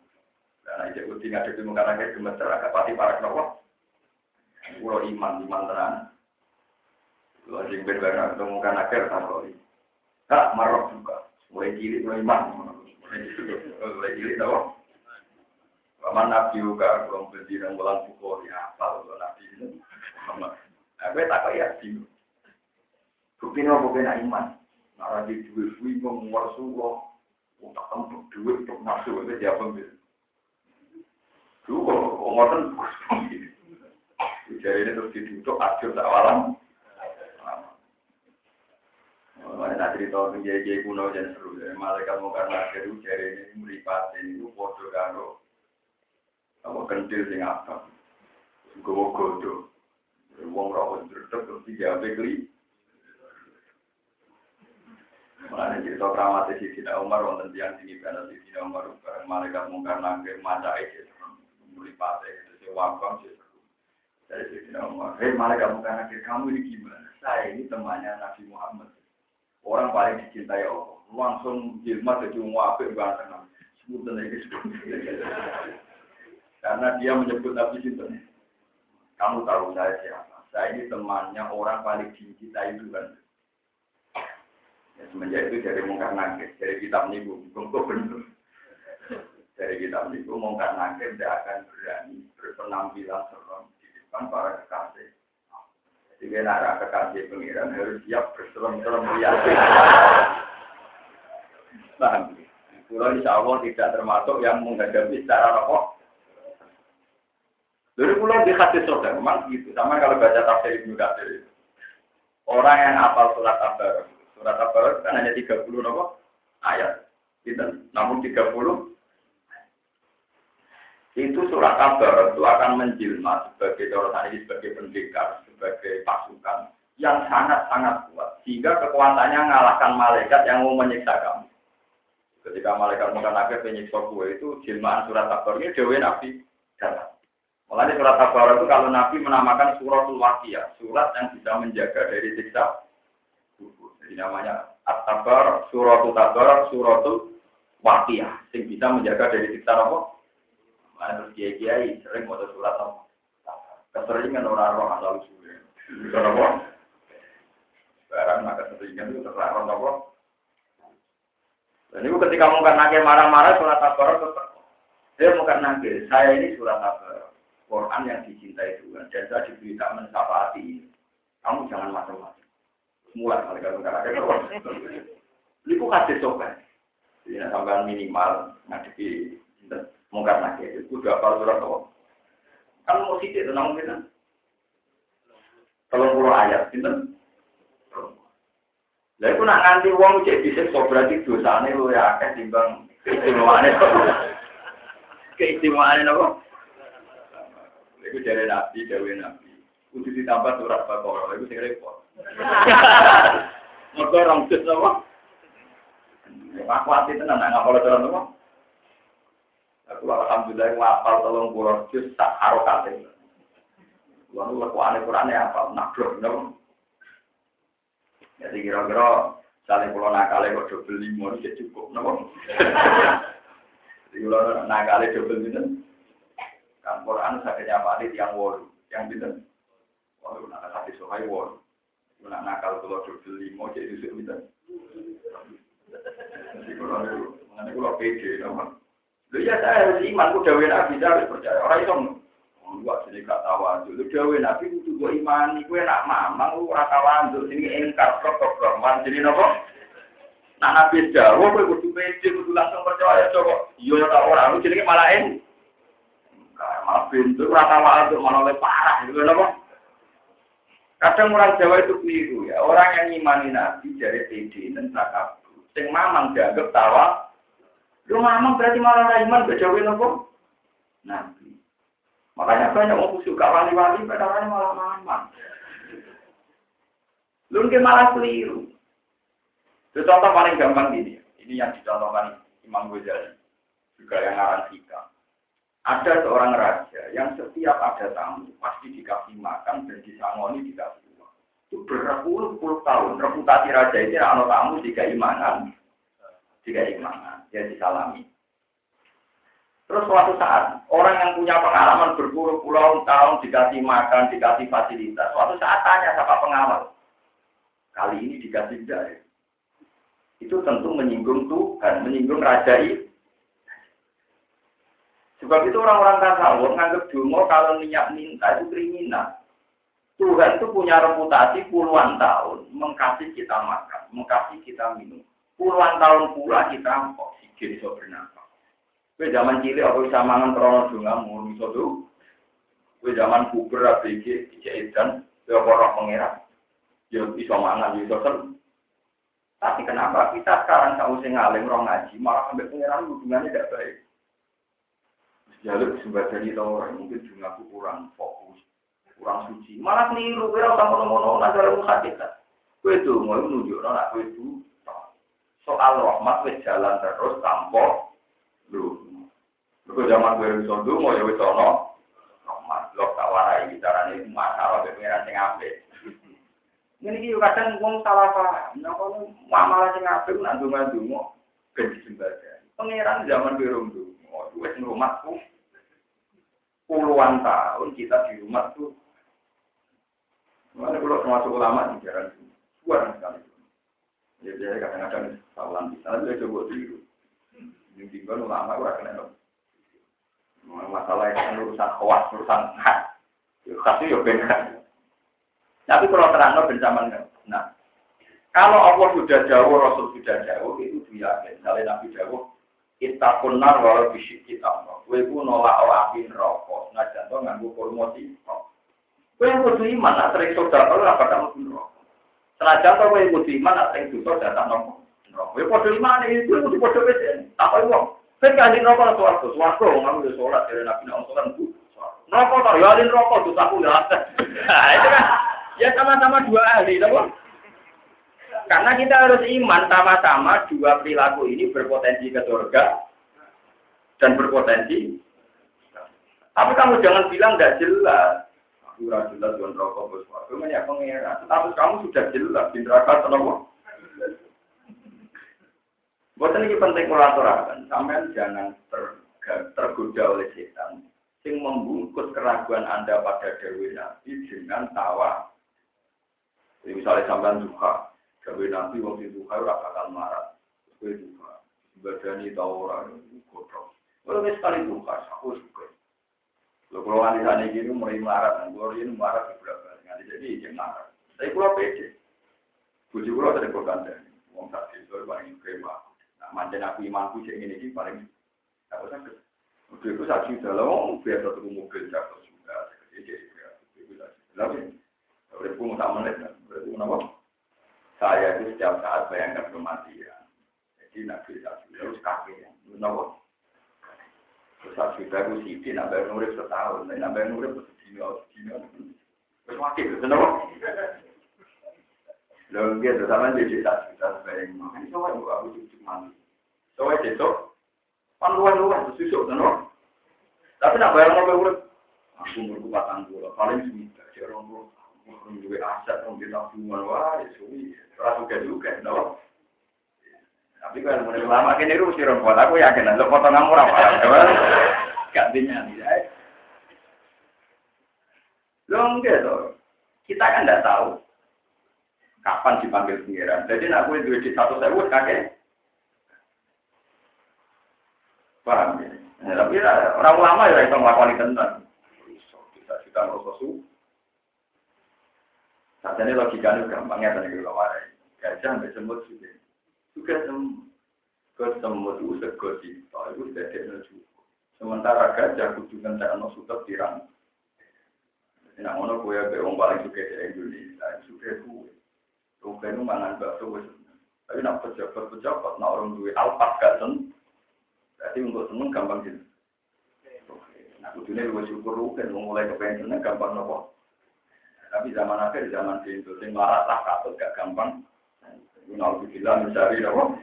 Dan aja di muka nangis gemeter, agak pati para kenapa. Kalau iman, iman tenang. Kalau aja berbeda ketemu muka nangis, kalau Tak marah juga. Mulai cilik, mulai iman. Mulai cilik, tau. Paman Nabi juga, belum berdiri, ngulang pukul, ya apa, Nabi ini. Aku tak kayak bingung. Bukti nopo kena iman. Nara di duit kuwi ngomong Rasulullah. Tak tempat duit untuk nafsu itu dia pembil. Dulu kok ngoten Jadi ini terus ditutup ajur tak walam. Mana nak cerita tentang kiai kuno dan seru. Malaikat mau karena akhir jari ini meripati itu foto karo. Apa kentil sing apa? Gue godo. Wong rawon terus terus dijawab kli. Mulanya cerita keramat di Sina Umar, wonten tiang tinggi karena di Sina Umar, bareng malaikat mungkar nangkir mata itu, melipati itu, si wakam, si dari Sina Umar. Hei malaikat mungkar nangkir, kamu ini gimana? Saya ini temannya Nabi Muhammad. Orang paling dicintai Allah. Langsung jilmat jadi muafik Nabi. Sebutan lagi Karena dia menyebut Nabi Sinten. Kamu tahu saya siapa? Saya ini temannya orang paling dicintai Tuhan. Ya, semenjak itu dari mungkar nakir, dari kitab niku, untuk benar. Dari kitab niku mungkar nakir tidak akan berani berpenampilan serem di depan para kekasih. Jadi kena kekasih pengiran harus siap berserem-serem lihat. Paham? Pulau insya Allah tidak termasuk yang menghadapi secara rokok. Dari pulau di hati surga, memang gitu. Sama kalau baca tafsir Ibnu Katsir Orang yang hafal surat Tabarok Surat Al-Baqarah kan hanya 30 nopo ayat. Gitu. Namun 30 itu surat kabar itu akan menjelma sebagai orang ini sebagai pendekar, sebagai pasukan yang sangat-sangat kuat sehingga kekuatannya mengalahkan malaikat yang mau menyiksa kamu. Ketika malaikat muka naga penyiksa gue itu jelmaan surat kabar ini Dewi Nabi datang. Mulai surat kabar itu kalau Nabi menamakan suratul wakiyah, surat yang bisa menjaga dari siksa jadi namanya At-Tabar, Suratul Tabar, Suratul Waqiyah. Yang bisa menjaga dari siksa apa? Mana terus kiai-kiai sering mau surat apa? Keseringan orang roh asal usulnya. Bisa apa? Barang maka keseringan itu terlarang apa? Dan itu ketika mungkin nake marah-marah surat Tabar tetap. Saya mungkin nake, saya ini surat Tabar. Quran yang dicintai Tuhan dan saya diberita mensafati ini. Kamu jangan macam-macam. Mulai kali kalau nggak ada Ini kok kasih sopan. Jadi sampai minimal ngadepi mungkar nakir. Itu udah apa surat apa? Kan mau itu namun kita. Kalau pulau ayat, gitu. Lah iku nak nganti wong cek disiksa berarti dosane luwih akeh timbang keistimewaane. Keistimewaane napa? Iku jare nabi, dewe nabi. Kudu ditambah surat Baqarah, iku sing repot. Mergo rong juz napa? Aku ati tenan nak ngapal surat napa? Aku alhamdulillah ngapal tolong pulau juz tak harokate. Lalu lekuane Qur'ane apa? Nabrok napa? Jadi kira-kira saling pulau nakale kok double lima ini cukup, nopo. Jadi kalau nakale double lima, kan Quran sakitnya apa yang wolu, yang bintang. Walu nak kasih sohai wolu. Nak nakal kalau double lima jadi itu bintang. Jadi kalau mengenai kalau pede, nopo. Lu ya saya harus iman, udah wena bisa harus percaya. Orang itu Wah, sini gak tahu Lu dewe nabi kudu gue imani, gue nak mamang, lu ora tahu sini engkar kok kok man jadi nopo. Nak nabi jauh, gue kudu pede, kudu langsung percaya coba. Iya tak orang, lu jadi malah en. Malah pintu, ora tahu malah lebih parah, gitu nopo. Kadang orang Jawa itu keliru ya, orang yang imani nabi dari pede dan takabur. Sing mamang dianggap tawa. Lu mamang berarti malah iman, gak jauh nopo. Nabi. Makanya banyak orang khusyuk, gak wali-wali, padahal malah mama. Lu malah keliru. Itu contoh paling gampang gini. Ini yang dicontohkan Imam Ghazali. Juga yang ngarang kita. Ada seorang raja yang setiap ada tamu pasti dikasih makan dan disangoni dikasih uang. Itu berpuluh-puluh tahun. Reputasi raja ini anak tamu jika imanan. Jika imanan. Dia disalami. Terus suatu saat, orang yang punya pengalaman berpuluh-puluh tahun dikasih makan, dikasih fasilitas, suatu saat tanya siapa pengawal. Kali ini dikasih jari. Itu tentu menyinggung Tuhan, menyinggung Raja itu. Sebab itu orang-orang tasawuf nganggap dungo kalau niat minta itu kriminal. Tuhan itu punya reputasi puluhan tahun mengkasih kita makan, mengkasih kita minum. Puluhan tahun pula kita oksigen so. Kue zaman cilik aku bisa mangan krono dunga mulu iso tuh. Kue zaman puber ABG dan kue orang pengira. Ya bisa mangan bisa sen. Tapi kenapa kita sekarang tahu sing ngalim rong ngaji malah sampai pengiran hubungannya tidak baik. Jalur sembadani tahu orang mungkin aku kurang fokus, kurang suci. Malah keliru, kira sama mono-mono nazar kita. Kue tuh mau nunjuk anak kue itu soal rahmat wes jalan terus tanpa lu. Lu zaman gue bisa mau ya wis ono. Rahmat, lo tak warai bicaranya itu masalah pengiran sing apik. Ini ki kadang wong salah paham. Nah kalau malah sing apik nak donga-donga ben disembadani. Pengiran zaman gue dulu, wis rumahku puluhan tahun kita di rumah tuh. Mana kalau termasuk ulama di jalan suara sekali. Jadi kadang-kadang sawalan bisa, dia coba tiru. Ini tinggal ulama, gue akan Masalah yang urusan khawas, urusan hak. Ya, kasih ya benar. Tapi kalau terang bersama nah, kalau Allah sudah jauh, Rasul sudah jauh, itu dia. Misalnya Nabi jauh, kita punar walau bisik kita Kue pun nolak api rokok, ngajar tuh nganggu promosi. Kue kudu iman, nak sering saudara kalau apa kamu pun rokok. Senajan tuh kue kudu iman, nak sering dosa datang nongkrong. Kue podo iman kue kudu podo besen. Tak uang. Kan kasih rokok atau waktu, waktu kamu udah sholat dari nabi nabi sholat itu. Rokok tak, ya alin rokok tuh aku ya. Itu kan, ya sama-sama dua ahli, tahu? Karena kita harus iman sama-sama dua perilaku ini berpotensi ke surga dan berpotensi. Tapi kamu jangan bilang tidak jelas. Aku jelas dengan rokok bos. Aku banyak pengira. Tapi kamu sudah jelas di neraka atau Buat ini penting kulaturakan, sampai jangan ter, tergoda oleh setan, sing membungkus keraguan anda pada Dewi Nabi dengan tawa. Jadi misalnya sampai duka, Dewi Nabi waktu duka ora bakal marah, gue duka, badani tahu orang kotor. Kalau sekali duka, aku suka. Lo kalau nanti sana gini mulai marah, kalau ini marah ke berapa? Nanti jadi izin marah. Tapi kalau pede, bujuk kalau dari berkanda, uang saksi itu paling kema. Mantan aku imanku cek ini paling apa sakit. Udah itu saksi dalam, biar satu mobil jatuh juga, jadi itu saksi. Lalu, berarti tak menit, berarti kenapa? Saya itu setiap saat bayangkan kematian. Jadi nabi saksi harus kakek, kenapa? Terus juta itu sih, nambah nurip setahun, nambah nurip sedino. Terus wakil, kenapa? Lalu dia sama jadi satu sebagai. Ini soalnya aku aku. Soalnya besok, pan luar luar terus susuk, kenapa? Tapi nak bayar nambah nurip. Aku umur batang gula, paling semita, jarang gula. Orang juga aset, orang kita tabungan, wah, ya suwi. Rasa juga juga, kenapa? Tapi kalau mulai lama kini rusi rumput, aku yakin untuk foto kamu apa? Gantinya nih, Lo enggak tuh. Kita kan tidak tahu kapan dipanggil pengiran. Jadi nak gue duit di satu sewu kakek. Paham ya? Nah, tapi ya, orang lama ya itu melakukan tentang. Kita kita su. Saat ini logikanya gampangnya tadi kalau warai. Gajah sampai semut juga. Juga semut. Ke semut itu sego cipta, itu sudah ada cukup. Sementara gajah kudu ngentek no sutet tirang. Nah, ngono kue be wong paling suka di Indonesia, suka kue. Suka itu mangan bakso. Tapi nak pejabat pejabat, nak orang duwe alpat gak. Berarti untuk seneng gampang sih. Nah, kudunya lu syukur lu kan mulai kepengen seneng gampang nopo. Tapi zaman akhir zaman itu, sing marah tak katut gak gampang. Gunal bilang mencari nopo.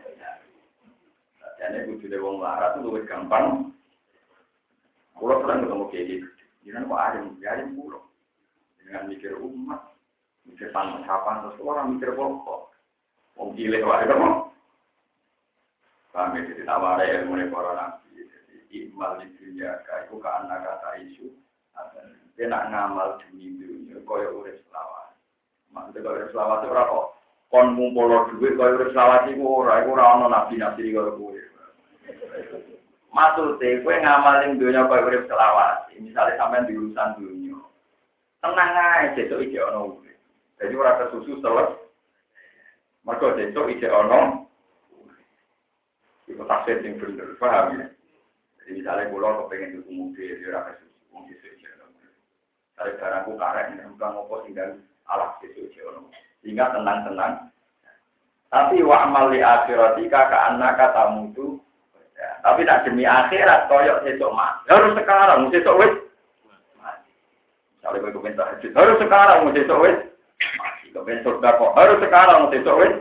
Jadi kudunya wong marah itu lebih gampang. Kulo pernah ketemu kayak gitu. Jangan kok ada yang pulau dengan mikir umat, mikir tanpa terus orang mikir pokok. Wong cilik wae kok. Kami jadi tawara ilmu para nabi. Jadi imal di dunia, kaiku ke anak kata isu. Dia nak ngamal demi dunia, kaya urip selawat. Maksudnya kaya urip selawat itu kok. Kon ngumpul duit kaya urip selawat itu ora, itu ora ono nabi-nabi kaya kowe. Maksudnya, kue ngamalin dunia kaya urip selawat. Misalnya sampai di urusan dunia. Tenang aja, besok ije ono. Jadi ora kesusu teles. Mergo besok ije ono Itu tafsir yang bener, paham ya? Jadi misalnya pulau kepengen tuku mobil, ya ora kesusu, wong ije ono Misalnya barangku karek, ini bukan ngopo tinggal alat ije ono. Sehingga tenang-tenang. Tapi wa amal li akhiratika ka anak katamu itu tapi nak demi akhirat koyok sesok mas. Harus sekarang, sesok wis kalau gue kepengen tahajud, harus sekarang besok wes. Masih kepengen surga kok, harus sekarang besok wes.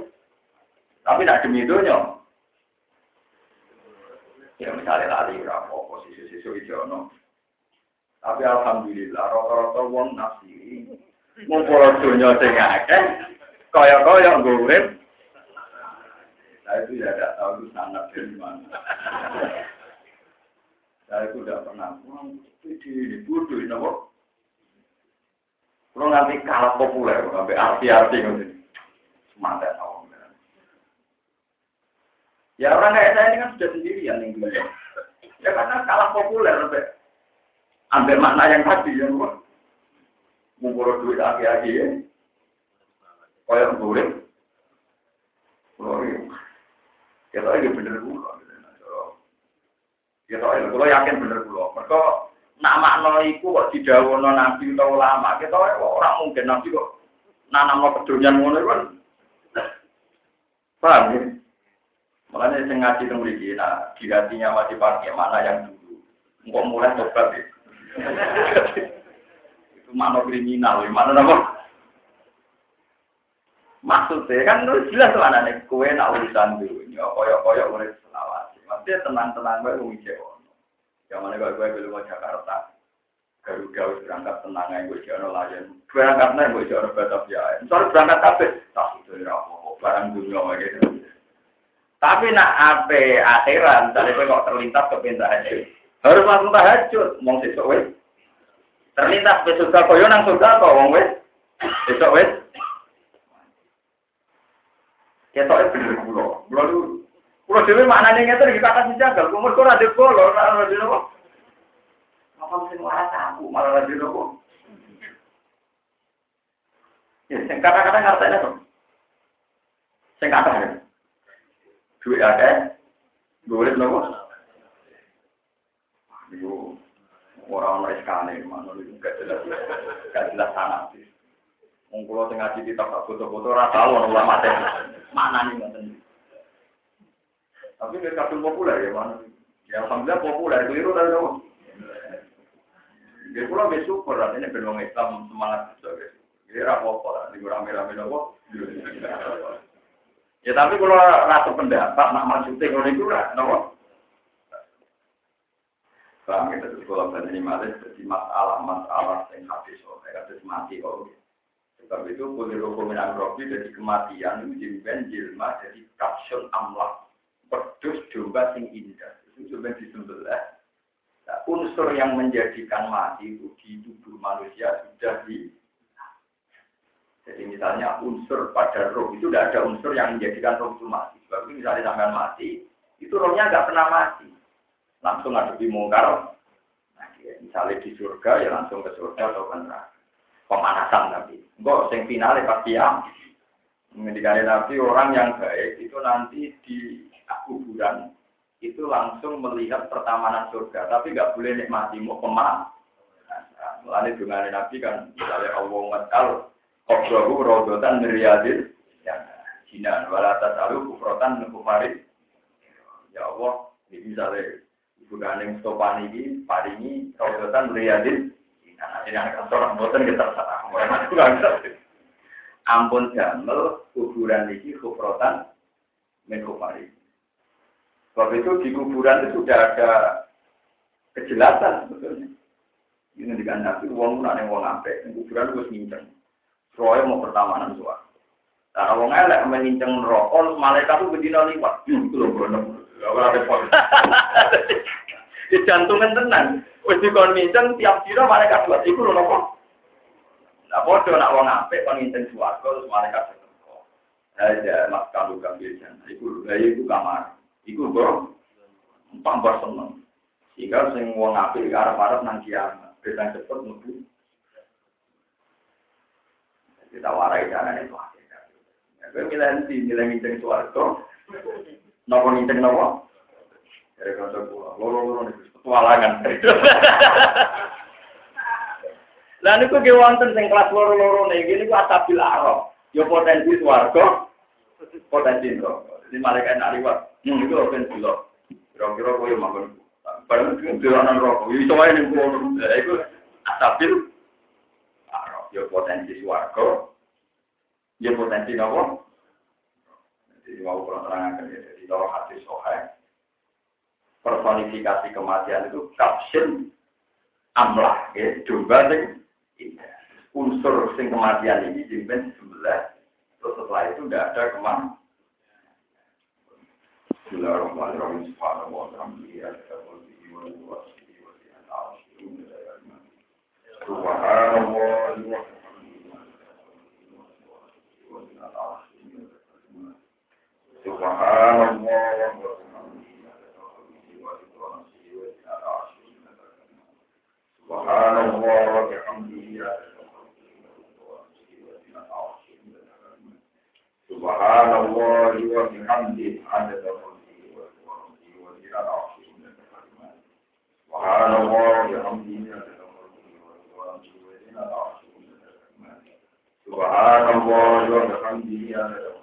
Tapi nak demi dunia. Ya misalnya lari rapo posisi sesu ijono. Tapi alhamdulillah rata-rata wong nafsi ngumpul dunia sing akeh kaya-kaya ngurip. Saya itu ya tidak tahu itu sangat dari mana. Saya itu tidak pernah pulang. Ini bodoh, ini Lo nanti kalah populer, sampai arti-arti. Semangat tau. Ya orang kayak saya ini kan sudah sendirian yang dunia. Ya karena kalah populer, sampai ambil makna yang tadi ya, ngumpul duit aki-aki ya. Kaya boleh. Kalau kita lagi bener dulu. Kita lagi, kalau yakin bener dulu. Mereka nak makna iku kok didhawuhna nabi utawa ulama kita ora mungkin nabi kok nanamno kedonyan ngono kan paham ya makanya sing ngaji teng mriki nah diratinya masih pakai mana yang dulu kok mulai tobat ya itu makna kriminal ya mana nama maksudnya kan lu jelas mana nih kue nak urusan dulu koyok koyok mulai selawat maksudnya tenang tenang gue lu yang mana gue gue belum Jakarta. Garuda wis berangkat tenang aja gue jono layan. Nih gue jono Batavia. Misalnya berangkat kafe, tak itu ya barang dunia gitu. Tapi nak apa akhiran, tadi kok terlintas ke pintu tahajud. Harus langsung tahajud, mau sesuk wes. Terlintas ke surga koyo nang surga kok wong wes. Besok wes. Ketoknya bener kulo. Kulo dulu Kulo dhewe maknane ngeten kata sing jagal, umur kok ora dhewe lho, ora ora dhewe. Apa sing waras aku malah lagi nopo? Ya, sing kata-kata ngartene to. Sing kata ya. Duit akeh. Golek nopo? Yo orang orang sekali, mana itu gak jelas, gak jelas sana sih. Wong kula sing ngaji kitab foto-foto ora tau ana ulama Mana nih ngoten. Tapi nggak kadung populer ya mana. Ya alhamdulillah populer keliru tadi dong. Ya kula wis syukur artinya ben wong Islam semangat sebagai. Ya apa-apa lah, di rame-rame nopo. Ya tapi kalau rasa pendapat nak maksudnya kalau itu lah, nopo. Paham ya, terus kalau ini malah jadi masalah-masalah yang habis, oh, kayak mati, oh, Sebab itu kulir hukum robi dari kematian jimben jilma jadi kapsul amlah pedus domba sing indah itu coba disembelih. Nah, unsur yang menjadikan mati itu di tubuh manusia sudah di jadi misalnya unsur pada roh itu tidak ada unsur yang menjadikan roh itu mati. Sebab misalnya sampai mati, itu rohnya nggak pernah mati. Langsung ngadepi mungkar. Nah, misalnya di surga ya langsung ke surga atau ke pemanasan tapi. Enggak, sing finale pasti ya. Mengendikan Nabi orang yang baik itu nanti di kuburan itu langsung melihat pertamanan surga, tapi nggak boleh nikmati mau kemas. Mulanya dengan Nabi kan misalnya Allah matal Qobrahu rodotan meriadil ya jinan walata talu kufrotan kufari ya Allah ini misalnya ibu gandeng stopan ini paringi rodotan meriadil nanti yang kantor buatan kita terserah. Ampun jamel kuburan ini kufrotan min kufari. Sebab itu di kuburan itu sudah ada kejelasan sebetulnya. Ini dengan nabi uang pun ada uang kuburan itu nginceng. Roy mau pertamanan suara. Karena uang elek menginceng rokok, malaikat itu bedina liwat. Itu loh, Gak ada pol. Di jantungan tenang. Wis dikon minceng tiap dina malaikat buat iku lho napa? Lah padha nak wong apik kon nginceng swarga terus malaikat teko. Aja mas kalu kambil jan. Iku lha iku kamar. Iku kok tambah seneng. Sehingga sing wong apik arep-arep nang kiamat, bisa cepet mlebu. Kita warai jalan itu. Gue milih nanti, milih nginceng suarga. Nopo nginceng nopo? Dari kantor pulau, loro-loro nih, petualangan. Lah niku ge wonten sing kelas loro-loro nih, gini ku asabil arok. Yo potensi swarga, potensi neraka. Jadi malaikat nak liwat, hmm itu open dulu. Kira-kira kowe makan. Barang itu dolanan rokok, yo iso wae ning kono. Lah iku asabil Yo potensi swarga. Yo potensi napa? Jadi mau kurang terangkan ya, jadi kalau hati sohail, personifikasi kematian itu kapsin amlah ya domba sing unsur sing kematian ini jimpen sebelah terus setelah itu tidak ada kematian Bismillahirrahmanirrahim Subhanahu wa ta'ala سبحان الله سبحان الله سبحان الله وبحمده سبحان الله وبحمده عدد خلقه وقدره وزن عرشه سبحان الله وبحمده سبحان الله وبحمده